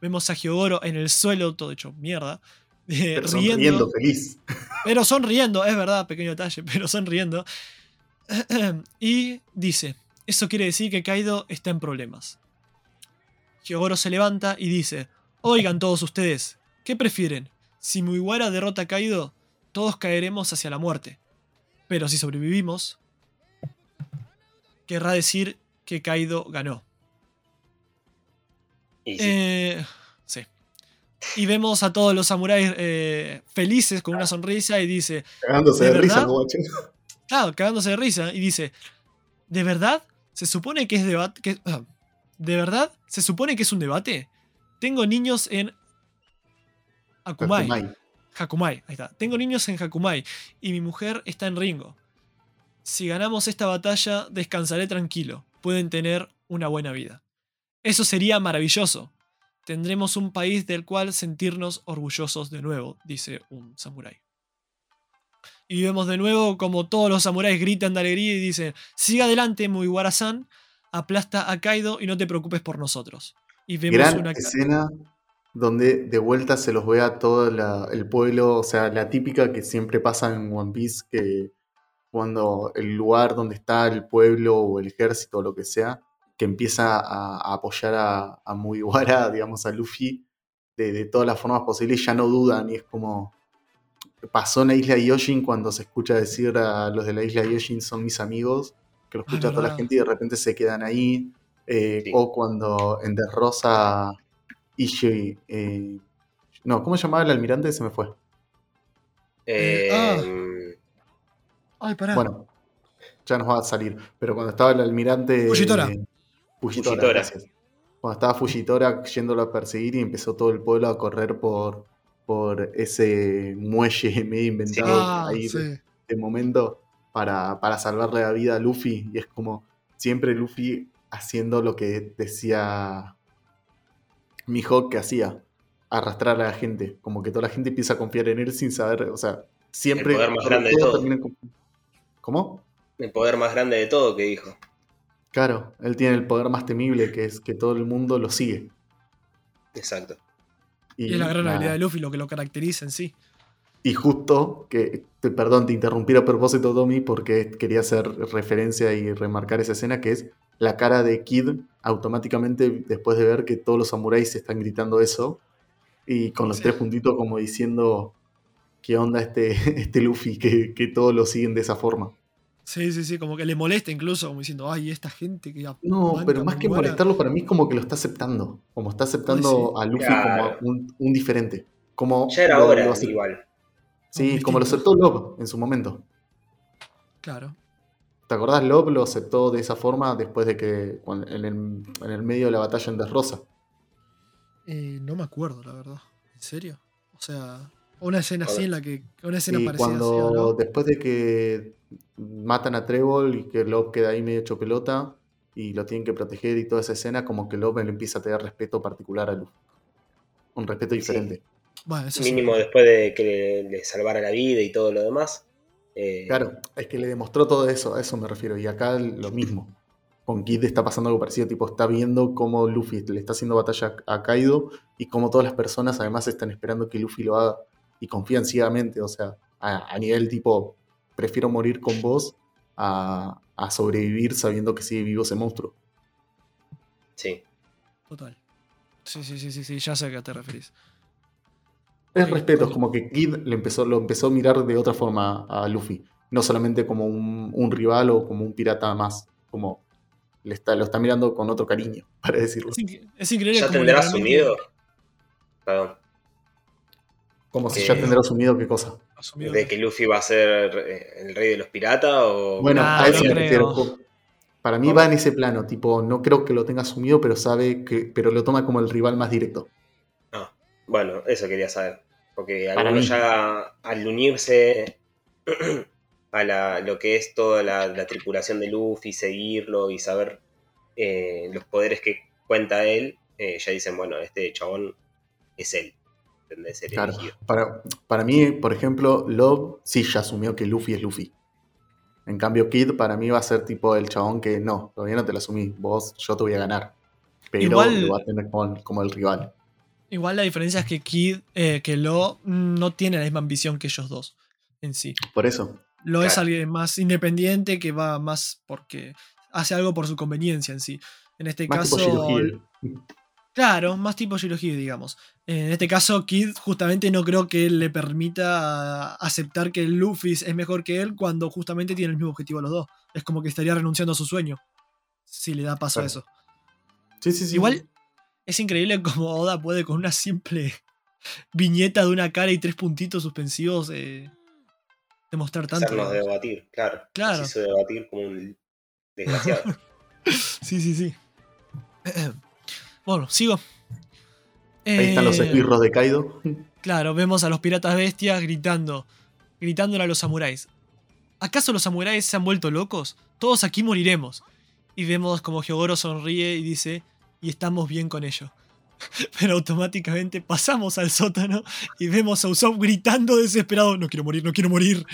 Vemos a Hyogoro en el suelo, todo hecho mierda. eh, Pero riendo, sonriendo, feliz. pero sonriendo, es verdad, pequeño detalle, pero sonriendo. Y dice, eso quiere decir que Kaido está en problemas. Hyogoro se levanta y dice, oigan todos ustedes, ¿qué prefieren? Si Mugiwara derrota a Kaido, todos caeremos hacia la muerte. Pero si sobrevivimos, querrá decir que Kaido ganó. Y sí. Eh, sí. Y vemos a todos los samuráis eh, felices con una sonrisa y dice, Cagándose ¿De de, risa, verdad? guacho. claro, cagándose de risa, y dice, ¿de verdad? ¿Se supone que es debate? Que, ah, ¿De verdad? ¿Se supone que es un debate? Tengo niños en Akumai. Hakumai. Hakumai, ahí está. Tengo niños en Hakumai y mi mujer está en Ringo. Si ganamos esta batalla, descansaré tranquilo. Pueden tener una buena vida. Eso sería maravilloso. Tendremos un país del cual sentirnos orgullosos de nuevo, dice un samurái. Y vemos de nuevo como todos los samuráis gritan de alegría y dicen, siga adelante, Mugiwara-san, aplasta a Kaido y no te preocupes por nosotros. Y vemos Gran una... escena donde de vuelta se los ve a todo la- el pueblo, o sea, la típica que siempre pasa en One Piece, que cuando el lugar donde está el pueblo o el ejército o lo que sea, que empieza a, a apoyar a, a Mugiwara, digamos, a Luffy, de, de todas las formas posibles, ya no dudan, y es como pasó en la isla de Yoshin cuando se escucha decir a los de la isla de Yoshin son mis amigos, que lo Ah, escucha toda la gente y de repente se quedan ahí, eh, Sí. o cuando en Rosa Ishii, eh, no, ¿cómo se llamaba el almirante? Se me fue. Eh, ah. mm, Ay, pará. Bueno, ya nos va a salir. Pero cuando estaba el almirante. Fujitora. eh, Fujitora, Fujitora. gracias. Cuando estaba Fujitora yéndolo a perseguir y empezó todo el pueblo a correr por, por ese muelle medio inventado Ah, ahí sí. de, de momento para, para salvarle la vida a Luffy. Y es como siempre Luffy haciendo lo que decía Mihawk que hacía. Arrastrar a la gente. Como que toda la gente empieza a confiar en él sin saber. O sea, siempre. poder más grande de todo. con- ¿Cómo? el poder más grande de todo que dijo. Claro, él tiene el poder más temible, que es que todo el mundo lo sigue. Exacto. Y es la gran nada. habilidad de Luffy lo que lo caracteriza en sí. Y justo, que te, perdón, te interrumpí a propósito, Tommy, porque quería hacer referencia y remarcar esa escena, que es la cara de Kid automáticamente después de ver que todos los samuráis están gritando eso, y con los Sí. tres puntitos como diciendo, ¿qué onda este, este Luffy? Que, que todos lo siguen de esa forma. Sí, sí, sí, como que le molesta incluso, como diciendo, ay, esta gente que No, pero más que Mugiwara". molestarlo, para mí es como que lo está aceptando. Como está aceptando a Luffy Claro. como un, un diferente. Como Ya era hora, igual. Sí, como lo aceptó Love en su momento. Claro. ¿Te acordás? Love lo aceptó de esa forma después de que en el, en el medio de la batalla en Desrosa. Eh, no me acuerdo, la verdad. ¿En serio? O sea, una escena así en la que. Una escena Y parecida así, ¿o cuando no? después de que matan a Trevor y que Love queda ahí medio hecho pelota y lo tienen que proteger y toda esa escena, como que Love le empieza a tener respeto particular a Luffy. Un respeto diferente. Bueno, eso sí. Mínimo después de que le, le salvara la vida y todo lo demás. Eh, Claro, es que le demostró todo eso, a eso me refiero. Y acá lo mismo. Con Kid está pasando algo parecido, tipo, está viendo cómo Luffy le está haciendo batalla a Kaido y cómo todas las personas además están esperando que Luffy lo haga y confían ciegamente, o sea, a, a nivel tipo, prefiero morir con vos a, a sobrevivir sabiendo que sigue vivo ese monstruo. Sí. Total. Sí, sí, sí, sí, sí, ya sé a qué te referís. Es respeto, es como que Kid le empezó, lo empezó a mirar de otra forma a Luffy, no solamente como un, un rival o como un pirata más, como le está, lo está mirando con otro cariño, para decirlo. Es, inc- es increíble ¿Ya cómo tendrá asumido? Perdón. Como si Eh, ya tendrá asumido qué cosa. ¿De que Luffy va a ser eh, el rey de los piratas o.? Bueno, Ah, a eso no me creo. refiero. Para mí ¿Cómo? va en ese plano, tipo, no creo que lo tenga asumido, pero sabe que, pero lo toma como el rival más directo. Ah, bueno, eso quería saber. Porque algunos mí. ya al unirse a la- lo que es toda la, la tripulación de Luffy, seguirlo y saber eh, los poderes que cuenta él, eh, ya dicen, bueno, este chabón es él. ¿Entendés? El Claro. elegido. Para, para mí, por ejemplo, Love sí ya asumió que Luffy es Luffy. En cambio, Kid para mí va a ser tipo el chabón que no, todavía no te lo asumí, vos, yo te voy a ganar. Pero Igual- lo va a tener como, como el rival. Igual la diferencia es que Kid, eh, que Lo no tiene la misma ambición que ellos dos en sí. Por eso. Lo es alguien más independiente que va más porque hace algo por su conveniencia en sí. En este Más caso, tipo. Claro, más tipo Shirohige, digamos. En este caso, Kid justamente no creo que le permita aceptar que Luffy es mejor que él cuando justamente tiene el mismo objetivo los dos. Es como que estaría renunciando a su sueño. Si le da paso a eso. Sí, sí, sí. Igual es increíble como Oda puede con una simple viñeta de una cara y tres puntitos suspensivos eh, demostrar tanto. Hacernos debatir, claro. Claro. Nos hizo debatir como un desgraciado. sí, sí, sí. Bueno, sigo. Ahí están los Eh, esbirros de Kaido. Claro, vemos a los piratas bestias gritando, gritándole a los samuráis. ¿Acaso los samuráis se han vuelto locos? Todos aquí moriremos. Y vemos como Hyogoro sonríe y dice, y estamos bien con ello. Pero automáticamente pasamos al sótano y vemos a Usopp gritando desesperado, no quiero morir, no quiero morir.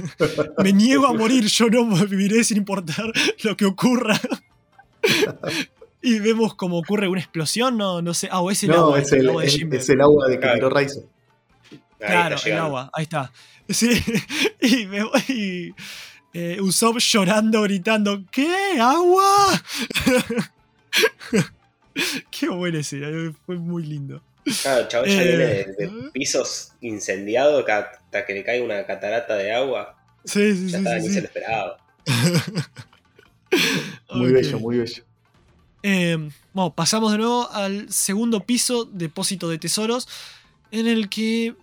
Me niego a morir, yo no viviré sin importar lo que ocurra. Y vemos como ocurre una explosión, no, no sé. Ah, o es el no, agua. es el, agua de Jinbe. es el agua de que Claro. tiró Raizo. Ahí Claro, está el agua, ahí está. Sí, y, me y eh, Usopp llorando, gritando, ¿qué? ¿Agua? Escena, eh, fue muy lindo. Claro, el chabón ya Eh, viene de, de pisos incendiados hasta que le caiga una catarata de agua. Sí, sí, Ya sí. está, sí, ni sí. se lo esperaba. Muy bello, muy bello. Eh, bueno, pasamos de nuevo al segundo piso, depósito de tesoros, en el que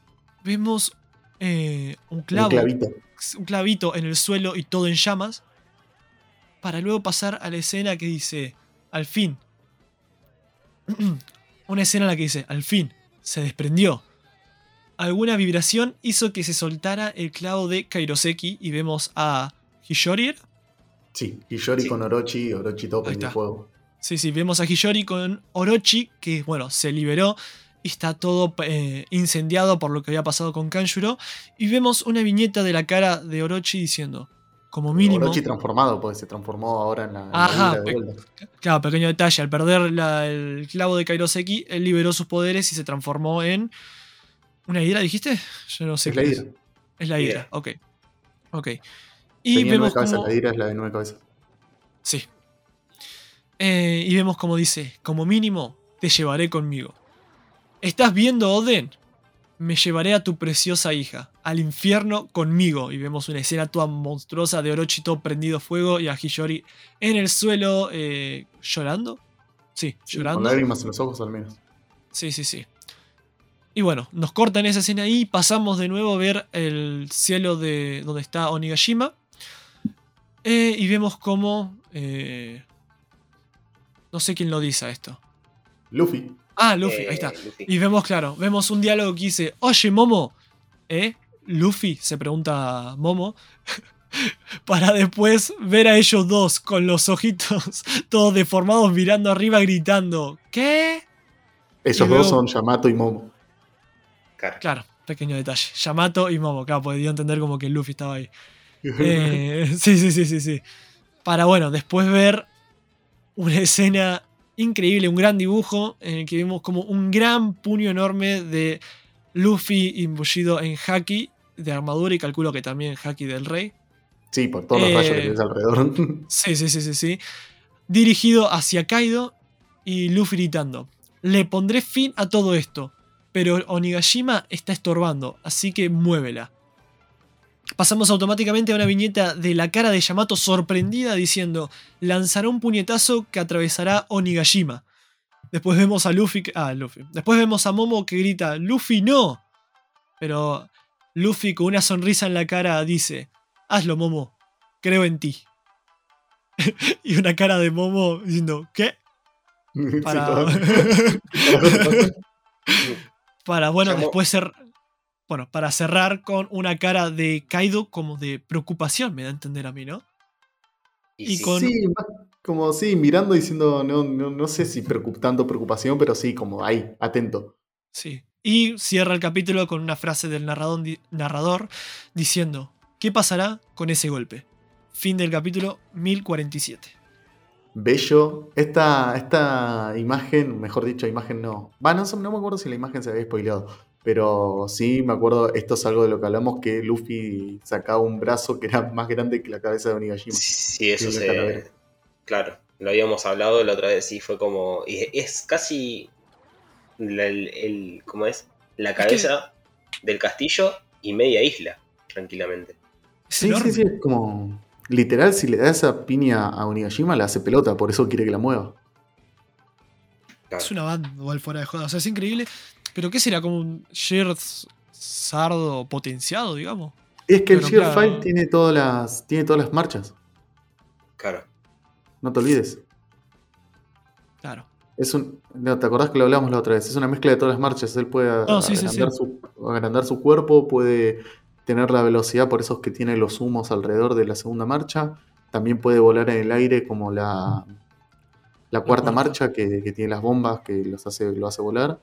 vemos eh, un clavo. Un clavito. un clavito en el suelo y todo en llamas, para luego pasar a la escena que dice, al fin. Una escena en la que dice, al fin, se desprendió. Alguna vibración hizo que se soltara el clavo de Kairoseki y vemos a Hishori. Sí, Hiyori Sí. con Orochi, Orochi todo prendió fuego. Sí, sí, vemos a Hishori con Orochi, que bueno, se liberó y está todo eh, incendiado por lo que había pasado con Kanjuro. Y vemos una viñeta de la cara de Orochi diciendo, como mínimo... Orochi transformado, porque se transformó ahora en la, en Ajá, de pe-. Claro, pequeño detalle, al perder la- el clavo de Kairoseki, él liberó sus poderes y se transformó en... ¿Una hidra dijiste? Yo no sé Es la hidra. Es la hidra, ok. Ok. Y Tenía vemos como... la hidra es la de nueve cabezas. Sí. Eh, y vemos como dice, como mínimo, te llevaré conmigo. ¿Estás viendo, Oden? Me llevaré a tu preciosa hija, al infierno conmigo. Y vemos una escena toda monstruosa de Orochi todo prendido fuego y a Hiyori en el suelo eh, llorando. Sí, Sí, llorando. Con lágrimas en los ojos al menos. Sí, sí, sí. Y bueno, nos cortan esa escena y pasamos de nuevo a ver el cielo de donde está Onigashima. Eh, y vemos como... eh, no sé quién lo dice a esto. Luffy. Ah, Luffy, Eh, ahí está. Luffy. Y vemos, claro, vemos un diálogo que dice, oye, Momo, ¿eh? Luffy, se pregunta Momo, para después ver a ellos dos con los ojitos todos deformados mirando arriba gritando, ¿qué? Esos Y dos son Yamato y Momo. Claro. Claro, pequeño detalle. Yamato y Momo, claro, porque dio a entender como que Luffy estaba ahí. Eh, sí, sí, sí, sí, sí. Para, bueno, después ver una escena increíble, un gran dibujo en el que vemos como un gran puño enorme de Luffy imbullido en Haki de armadura y calculo que también Haki del rey. Sí, por todos los Eh, rayos que ves alrededor. Sí, sí, sí, sí, sí. Dirigido hacia Kaido y Luffy gritando. Le pondré fin a todo esto, pero Onigashima está estorbando, así que muévela. Pasamos automáticamente a una viñeta de la cara de Yamato sorprendida diciendo, lanzará un puñetazo que atravesará Onigashima. Después vemos a Luffy, ah, Luffy. Después vemos a Momo que grita, Luffy no. Pero Luffy con una sonrisa en la cara dice, hazlo Momo, creo en ti. y una cara de Momo diciendo, ¿qué? Para, para bueno, después ser, bueno, para cerrar con una cara de Kaido como de preocupación, me da a entender a mí, ¿no? Y, y sí, con- Sí, como sí, mirando diciendo, no, no, no sé si preocup- tanto preocupación, pero sí, como ahí, atento. Sí. Y cierra el capítulo con una frase del narrador, di- narrador diciendo, ¿qué pasará con ese golpe? Fin del capítulo 1047. Bello. Esta, esta imagen, mejor dicho, imagen no. Va, no, no me acuerdo si la imagen se había spoileado. Pero sí me acuerdo, esto es algo de lo que hablamos, que Luffy sacaba un brazo que era más grande que la cabeza de Onigashima. sí, eso Sí, se. Claro, lo habíamos hablado la otra vez y fue como. y es casi el, ¿cómo es? La cabeza del castillo y media isla, tranquilamente. Sí, sí, sí, es como. Literal, si le da esa piña a Onigashima, la hace pelota, por eso quiere que la mueva. Es una banda igual fuera de joda. O sea, es increíble. Pero ¿qué será? Como un shared sardo potenciado, digamos. Es que el Sheer Fight tiene todas las. tiene todas las marchas. Claro. No te olvides. Claro. Es un, ¿Te acordás que lo hablamos la otra vez? Es una mezcla de todas las marchas. Él puede agrandar, Su, agrandar, Su, cuerpo, puede tener la velocidad por esos que tiene los humos alrededor de la segunda marcha. También puede volar en el aire como la, la cuarta marcha que, tiene las bombas que los hace, lo hace volar.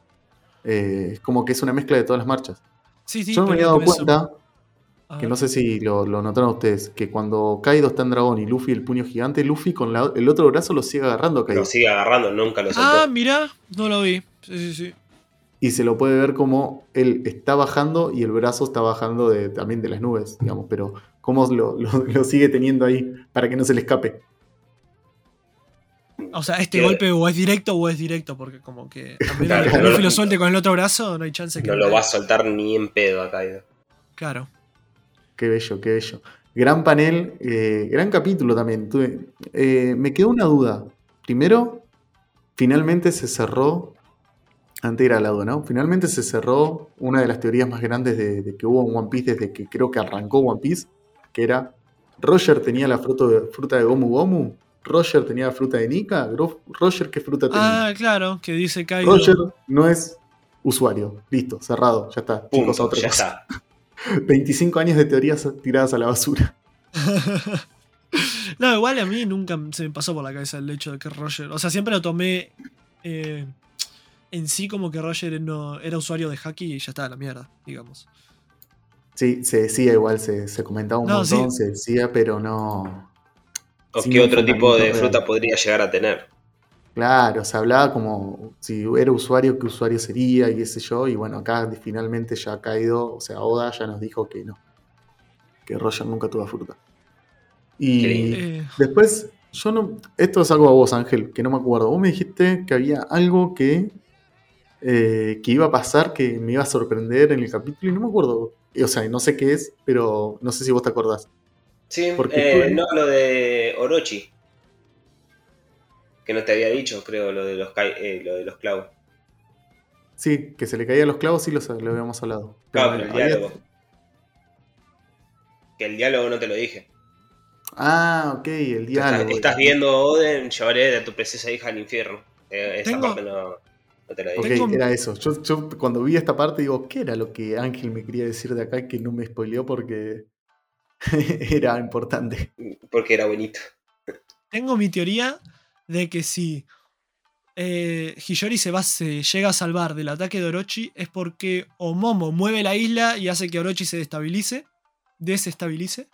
Eh, es como que es una mezcla de todas las marchas. Sí, sí, Yo me había dado cuenta, que no sé si lo, notaron ustedes, que cuando Kaido está en dragón y Luffy el puño gigante, Luffy con el otro brazo lo sigue agarrando a Kaido. Lo sigue agarrando, nunca lo soltó. Ah, mira, no lo vi. Sí, sí, sí. Y se lo puede ver como él está bajando y el brazo está bajando de, también de las nubes, digamos, pero cómo lo, sigue teniendo ahí para que no se le escape. O sea, este golpe o es directo o es directo, porque como que también Luffy lo suelte con el otro brazo, no hay chance que. No lo va a soltar ni en pedo a Kaido. Claro. Qué bello, qué bello. Gran panel, eh, gran capítulo también. Eh, me quedó una duda. Primero, finalmente se cerró, antes era la duda, ¿no? Finalmente se cerró una de las teorías más grandes de, que hubo en One Piece desde que creo que arrancó One Piece, que era Roger tenía la fruta de, fruta de Gomu Gomu, Roger tenía fruta de Nika, Roger qué fruta tenía. Ah, claro, que dice que Roger no es usuario, listo, cerrado, ya está. Chicos, otra ya está. 25 años de teorías tiradas a la basura. no, igual a mí nunca se me pasó por la cabeza el hecho de que Roger. O sea, siempre lo tomé eh, en sí como que Roger no, era usuario de Haki y ya está, la mierda, digamos. Sí, se decía igual, se, comentaba un montón, se decía, pero no. ¿O qué otro tipo de fruta podría llegar a tener? Claro, se hablaba como si era usuario, qué usuario sería y qué sé yo. Y bueno, acá finalmente ya ha caído, o sea, Oda ya nos dijo que no. Que Roger nunca tuvo fruta. Y después, yo no. Esto es algo a vos, Ángel, que no me acuerdo. Vos me dijiste que había algo que. Eh, que iba a pasar, que me iba a sorprender en el capítulo y no me acuerdo. O sea, no sé qué es, pero no sé si vos te acordás. Sí, eh, no, lo de Orochi que no te había dicho, creo, lo de los, eh, lo de los clavos. Sí, que se le caían los clavos, sí lo, lo habíamos hablado. Claro, pero el diálogo. Que el diálogo no te lo dije. Ah, ok, el diálogo. Estás, viendo Oden, llevaré a tu preciosa hija al infierno. Eh, esa parte no, te la dije. Ok, era eso. Yo, yo, cuando vi esta parte digo, ¿qué era lo que Ángel me quería decir de acá que no me spoileó porque era importante? Porque era bonito. Tengo mi teoría de que si eh, Hiyori se, va, se llega a salvar del ataque de Orochi es porque Omomo mueve la isla y hace que Orochi se destabilice, desestabilice,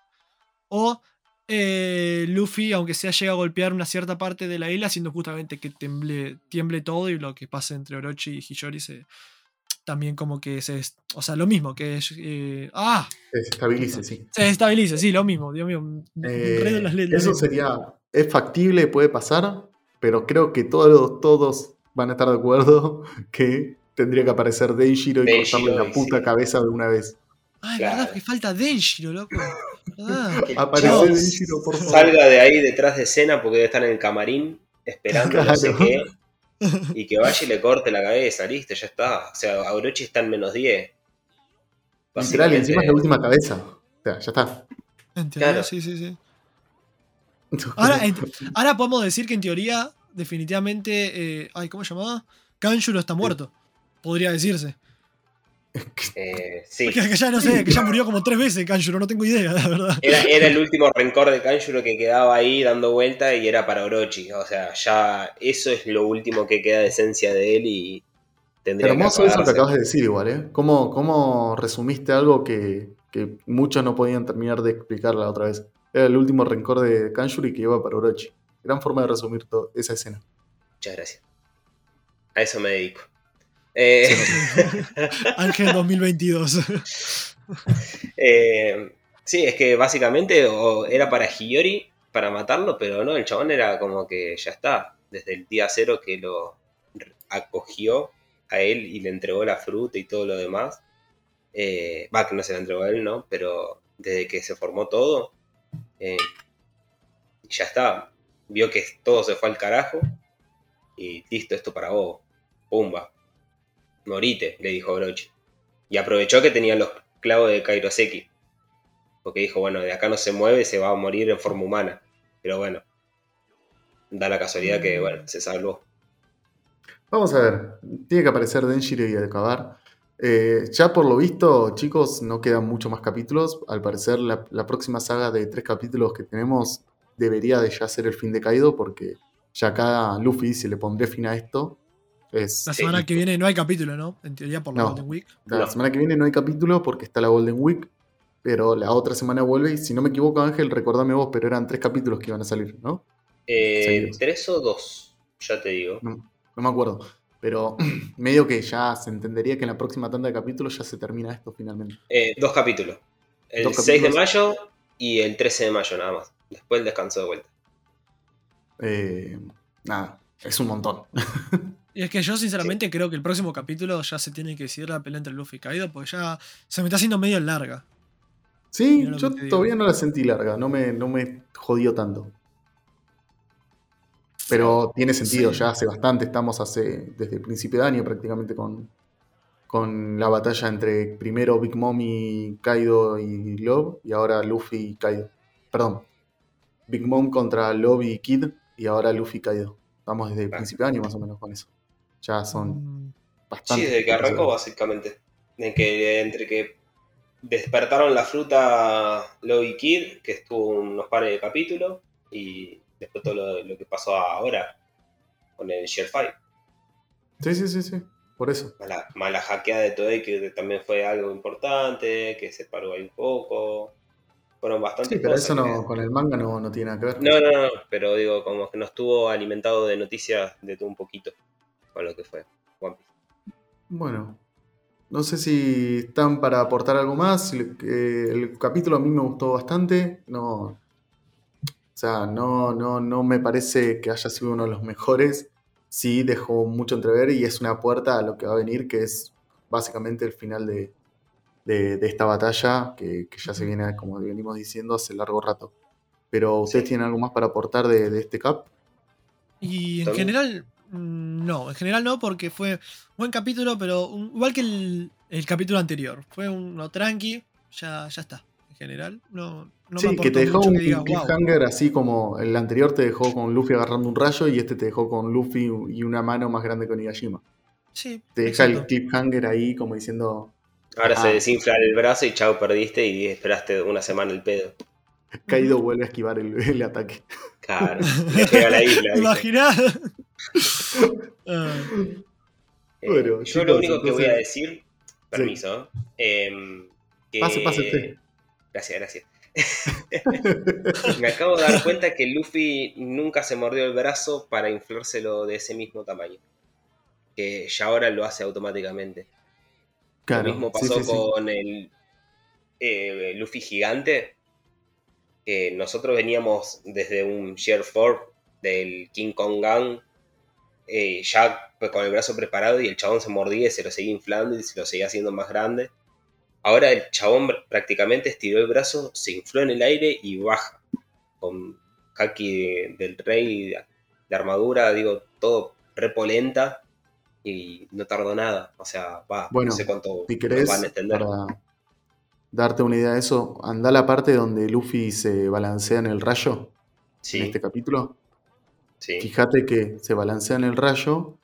o eh, Luffy, aunque sea, llega a golpear una cierta parte de la isla, haciendo justamente que temble, tiemble todo y lo que pasa entre Orochi y Hiyori se, también como que se... O sea, lo mismo, que... Eh, ¡Ah! Se desestabilice, sí. Se desestabilice, sí, lo mismo. Dios mío. eso sería es factible, puede pasar, pero creo que todos, todos van a estar de acuerdo que tendría que aparecer Denjiro y cortarle la puta cabeza de una vez. Ay, verdad que falta Denjiro, loco. Aparece Denjiro, por favor. Salga de ahí detrás de escena porque debe estar en el camarín esperando no sé qué. Y que vaya y le corte la cabeza, listo, ya está. O sea, Aurochi está en menos 10. Literal, y encima es la última cabeza. O sea, ya está. Entiendo, sí, sí, sí. Ahora, podemos decir que en teoría, definitivamente. Eh, ay, ¿cómo se llamaba? Kanjuro está muerto. Podría decirse. Eh, sí. Que, ya no sé, que ya murió como tres veces Kanjuro, no tengo idea, la verdad. Era, el último rencor de Kanjuro que quedaba ahí dando vuelta y era para Orochi. O sea, ya eso es lo último que queda de esencia de él y tendría Hermoso que eso que acabas de decir igual, ¿eh? ¿Cómo, cómo resumiste algo que, que muchos no podían terminar de explicar la otra vez? Era el último rencor de Kanjuri que iba para Orochi. Gran forma de resumir toda esa escena. Muchas gracias. A eso me dedico. Eh... Ángel 2022. Eh, sí, es que básicamente era para Hiyori, para matarlo, pero no, el chabón era como que ya está, desde el día cero que lo acogió a él y le entregó la fruta y todo lo demás. Eh, va, que no se la entregó a él, ¿no? Pero desde que se formó todo, eh, ya está. Vio que todo se fue al carajo y listo, esto para vos. Pumba. Morite, le dijo Orochi. Y aprovechó que tenía los clavos de Kairoseki. Porque dijo, bueno, de acá no se mueve, se va a morir en forma humana. Pero bueno, da la casualidad que, bueno, se salvó. Vamos a ver, tiene que aparecer Denjiro y acabar. Eh, ya por lo visto, chicos, no quedan muchos más capítulos. Al parecer, la, próxima saga de tres capítulos que tenemos debería de ya ser el fin de Kaido, porque ya acá Luffy se le pondré fin a esto. La semana que viene no hay capítulo, ¿no? En teoría por la Golden Week. La semana que viene no hay capítulo porque está la Golden Week pero la otra semana vuelve y si no me equivoco Ángel, recordame vos, pero eran tres capítulos que iban a salir, ¿no? Eh, tres o dos, ya te digo. No, me acuerdo, pero medio que ya se entendería que en la próxima tanda de capítulos ya se termina esto finalmente. Eh, dos capítulos. El 6 de mayo y el 13 de mayo nada más. Después el descanso de vuelta. Eh, nada, es un montón. Y es que yo sinceramente creo que el próximo capítulo ya se tiene que decidir la pelea entre Luffy y Kaido, porque ya se me está haciendo medio larga. Sí, yo todavía no la sentí larga, no me, no me jodió tanto. Pero tiene sentido, ya hace bastante, estamos hace desde el principio de año prácticamente con, con la batalla entre primero Big Mom y Kaido y Love y ahora Luffy y Kaido. Perdón, Big Mom contra Love y Kid y ahora Luffy y Kaido. Estamos desde el principio de año más o menos con eso. Ya son bastante. Sí, desde que arrancó básicamente. De que, entre que despertaron la fruta Lobby Kid, que estuvo unos pares de capítulos, y después todo lo, que pasó ahora con el Share Fight. Sí, sí, sí, sí, por eso. Mala, mala hackeada de Toei, que también fue algo importante, que se paró ahí un poco. Fueron bastante Sí, pero eso no, con el manga no, no, tiene nada que ver. No, no, no, pero digo, como que no estuvo alimentado de noticias de todo un poquito con lo que fue One Piece. Bueno, no sé si están para aportar algo más. El, capítulo a mí me gustó bastante. No, o sea, no, no, no me parece que haya sido uno de los mejores. Sí dejó mucho entrever y es una puerta a lo que va a venir, que es básicamente el final de, esta batalla, que, ya se viene, como venimos diciendo, hace largo rato. Pero ¿ustedes tienen algo más para aportar de, de este cap? Y en general, no, en general no, porque fue buen capítulo, pero igual que el, capítulo anterior. Fue uno tranqui, ya, ya está. En general, no, no sí, que te dejó un cliffhanger así como el anterior te dejó con Luffy agarrando un rayo y este te dejó con Luffy y una mano más grande con Nigashima. Sí. Te deja el cliffhanger ahí como diciendo. Ahora se ah". desinfla el brazo y chao, perdiste y esperaste una semana el pedo. Kaido vuelve a esquivar el, ataque. Claro, le pega a la isla. Eh, yo lo único que voy a decir, permiso, em, pase, pase usted. Gracias, gracias. Me acabo de dar cuenta que Luffy nunca se mordió el brazo para inflárselo de ese mismo tamaño. Que ya ahora lo hace automáticamente. lo mismo pasó con el eh, Luffy gigante. Que nosotros veníamos desde un Share 4 del King Kong Gang eh, ya pues, con el brazo preparado y el chabón se mordía y se lo seguía inflando y se lo seguía haciendo más grande. Ahora el chabón prácticamente estiró el brazo, se infló en el aire y baja. Con haki del rey de armadura, digo, todo repolenta y no tardó nada. O sea, va, bueno, no sé cuánto si querés, van a extender. Para darte una idea de eso, anda la parte donde Luffy se balancea en el rayo. En este capítulo. Fíjate que se balancea en el rayo,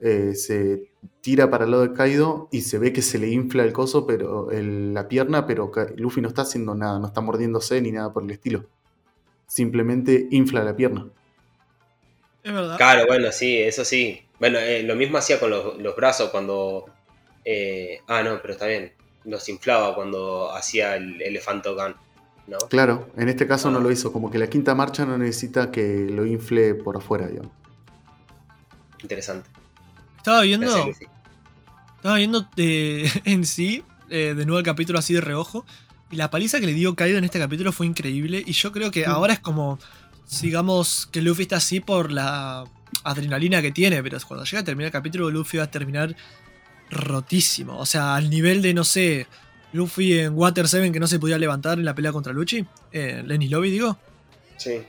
eh, se tira para el lado de Kaido y se ve que se le infla el coso, pero la pierna, pero Luffy no está haciendo nada, no está mordiéndose ni nada por el estilo. Simplemente infla la pierna. Es verdad. Claro, bueno, sí, eso sí. Bueno, eh, lo mismo hacía con los, brazos cuando. Eh, ah, no, pero está bien. Los inflaba cuando hacía el elefanto gun. Claro, en este caso no ah. lo hizo, como que la quinta marcha no necesita que lo infle por afuera, digamos. Interesante. Estaba viendo. estaba viendo eh, en sí, eh, de nuevo el capítulo así de reojo. Y la paliza que le dio Kaido en este capítulo fue increíble. Y yo creo que mm. ahora es como. Sigamos que Luffy está así por la. adrenalina que tiene, pero cuando llega a terminar el capítulo, Luffy va a terminar rotísimo. O sea, al nivel de, no sé, Luffy en Water 7 que no se podía levantar en la pelea contra Luchi. Eh, Lenny Lobby, digo. Sí.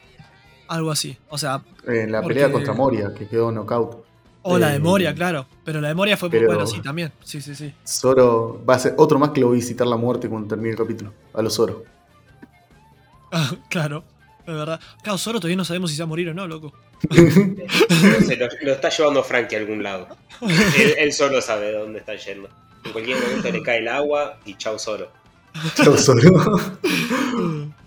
Algo así. O sea. En la pelea contra Moria, que quedó knockout. O la de eh, Moria, claro. Pero la de Moria fue muy buena, sí, también. Sí, sí, sí. Zoro va a ser otro más que lo va a visitar la muerte cuando termine el capítulo. A los Zoro. Ah, claro, es verdad. Claro, Zoro todavía no sabemos si se va a morir o no, loco. lo, está llevando Frankie a algún lado. Él, solo sabe dónde está yendo. En cualquier momento le cae el agua y chao Zoro. Chao Zoro.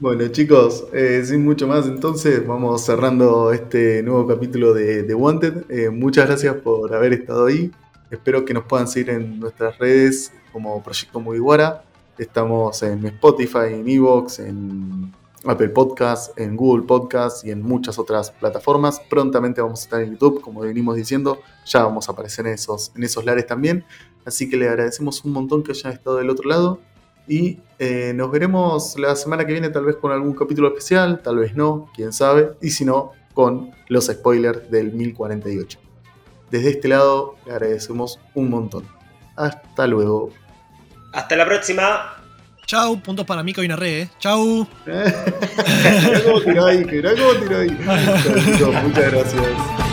bueno, chicos, eh, sin mucho más, entonces vamos cerrando este nuevo capítulo de, Wanted. Eh, muchas gracias por haber estado ahí. Espero que nos puedan seguir en nuestras redes como Proyecto Mugiwara. Estamos en Spotify, en Evox, en Apple Podcast, en Google Podcast y en muchas otras plataformas. Prontamente vamos a estar en YouTube, como venimos diciendo, ya vamos a aparecer en esos, en esos lares también. Así que le agradecemos un montón que hayan estado del otro lado. Y eh, nos veremos la semana que viene tal vez con algún capítulo especial, tal vez no, quién sabe. Y si no, con los spoilers del 1048. Desde este lado le agradecemos un montón. Hasta luego. Hasta la próxima. Chau, puntos para mí que hoy narré, ¿eh? Chau. mirá cómo tiró ahí, mirá cómo tiró ahí. Muchas gracias.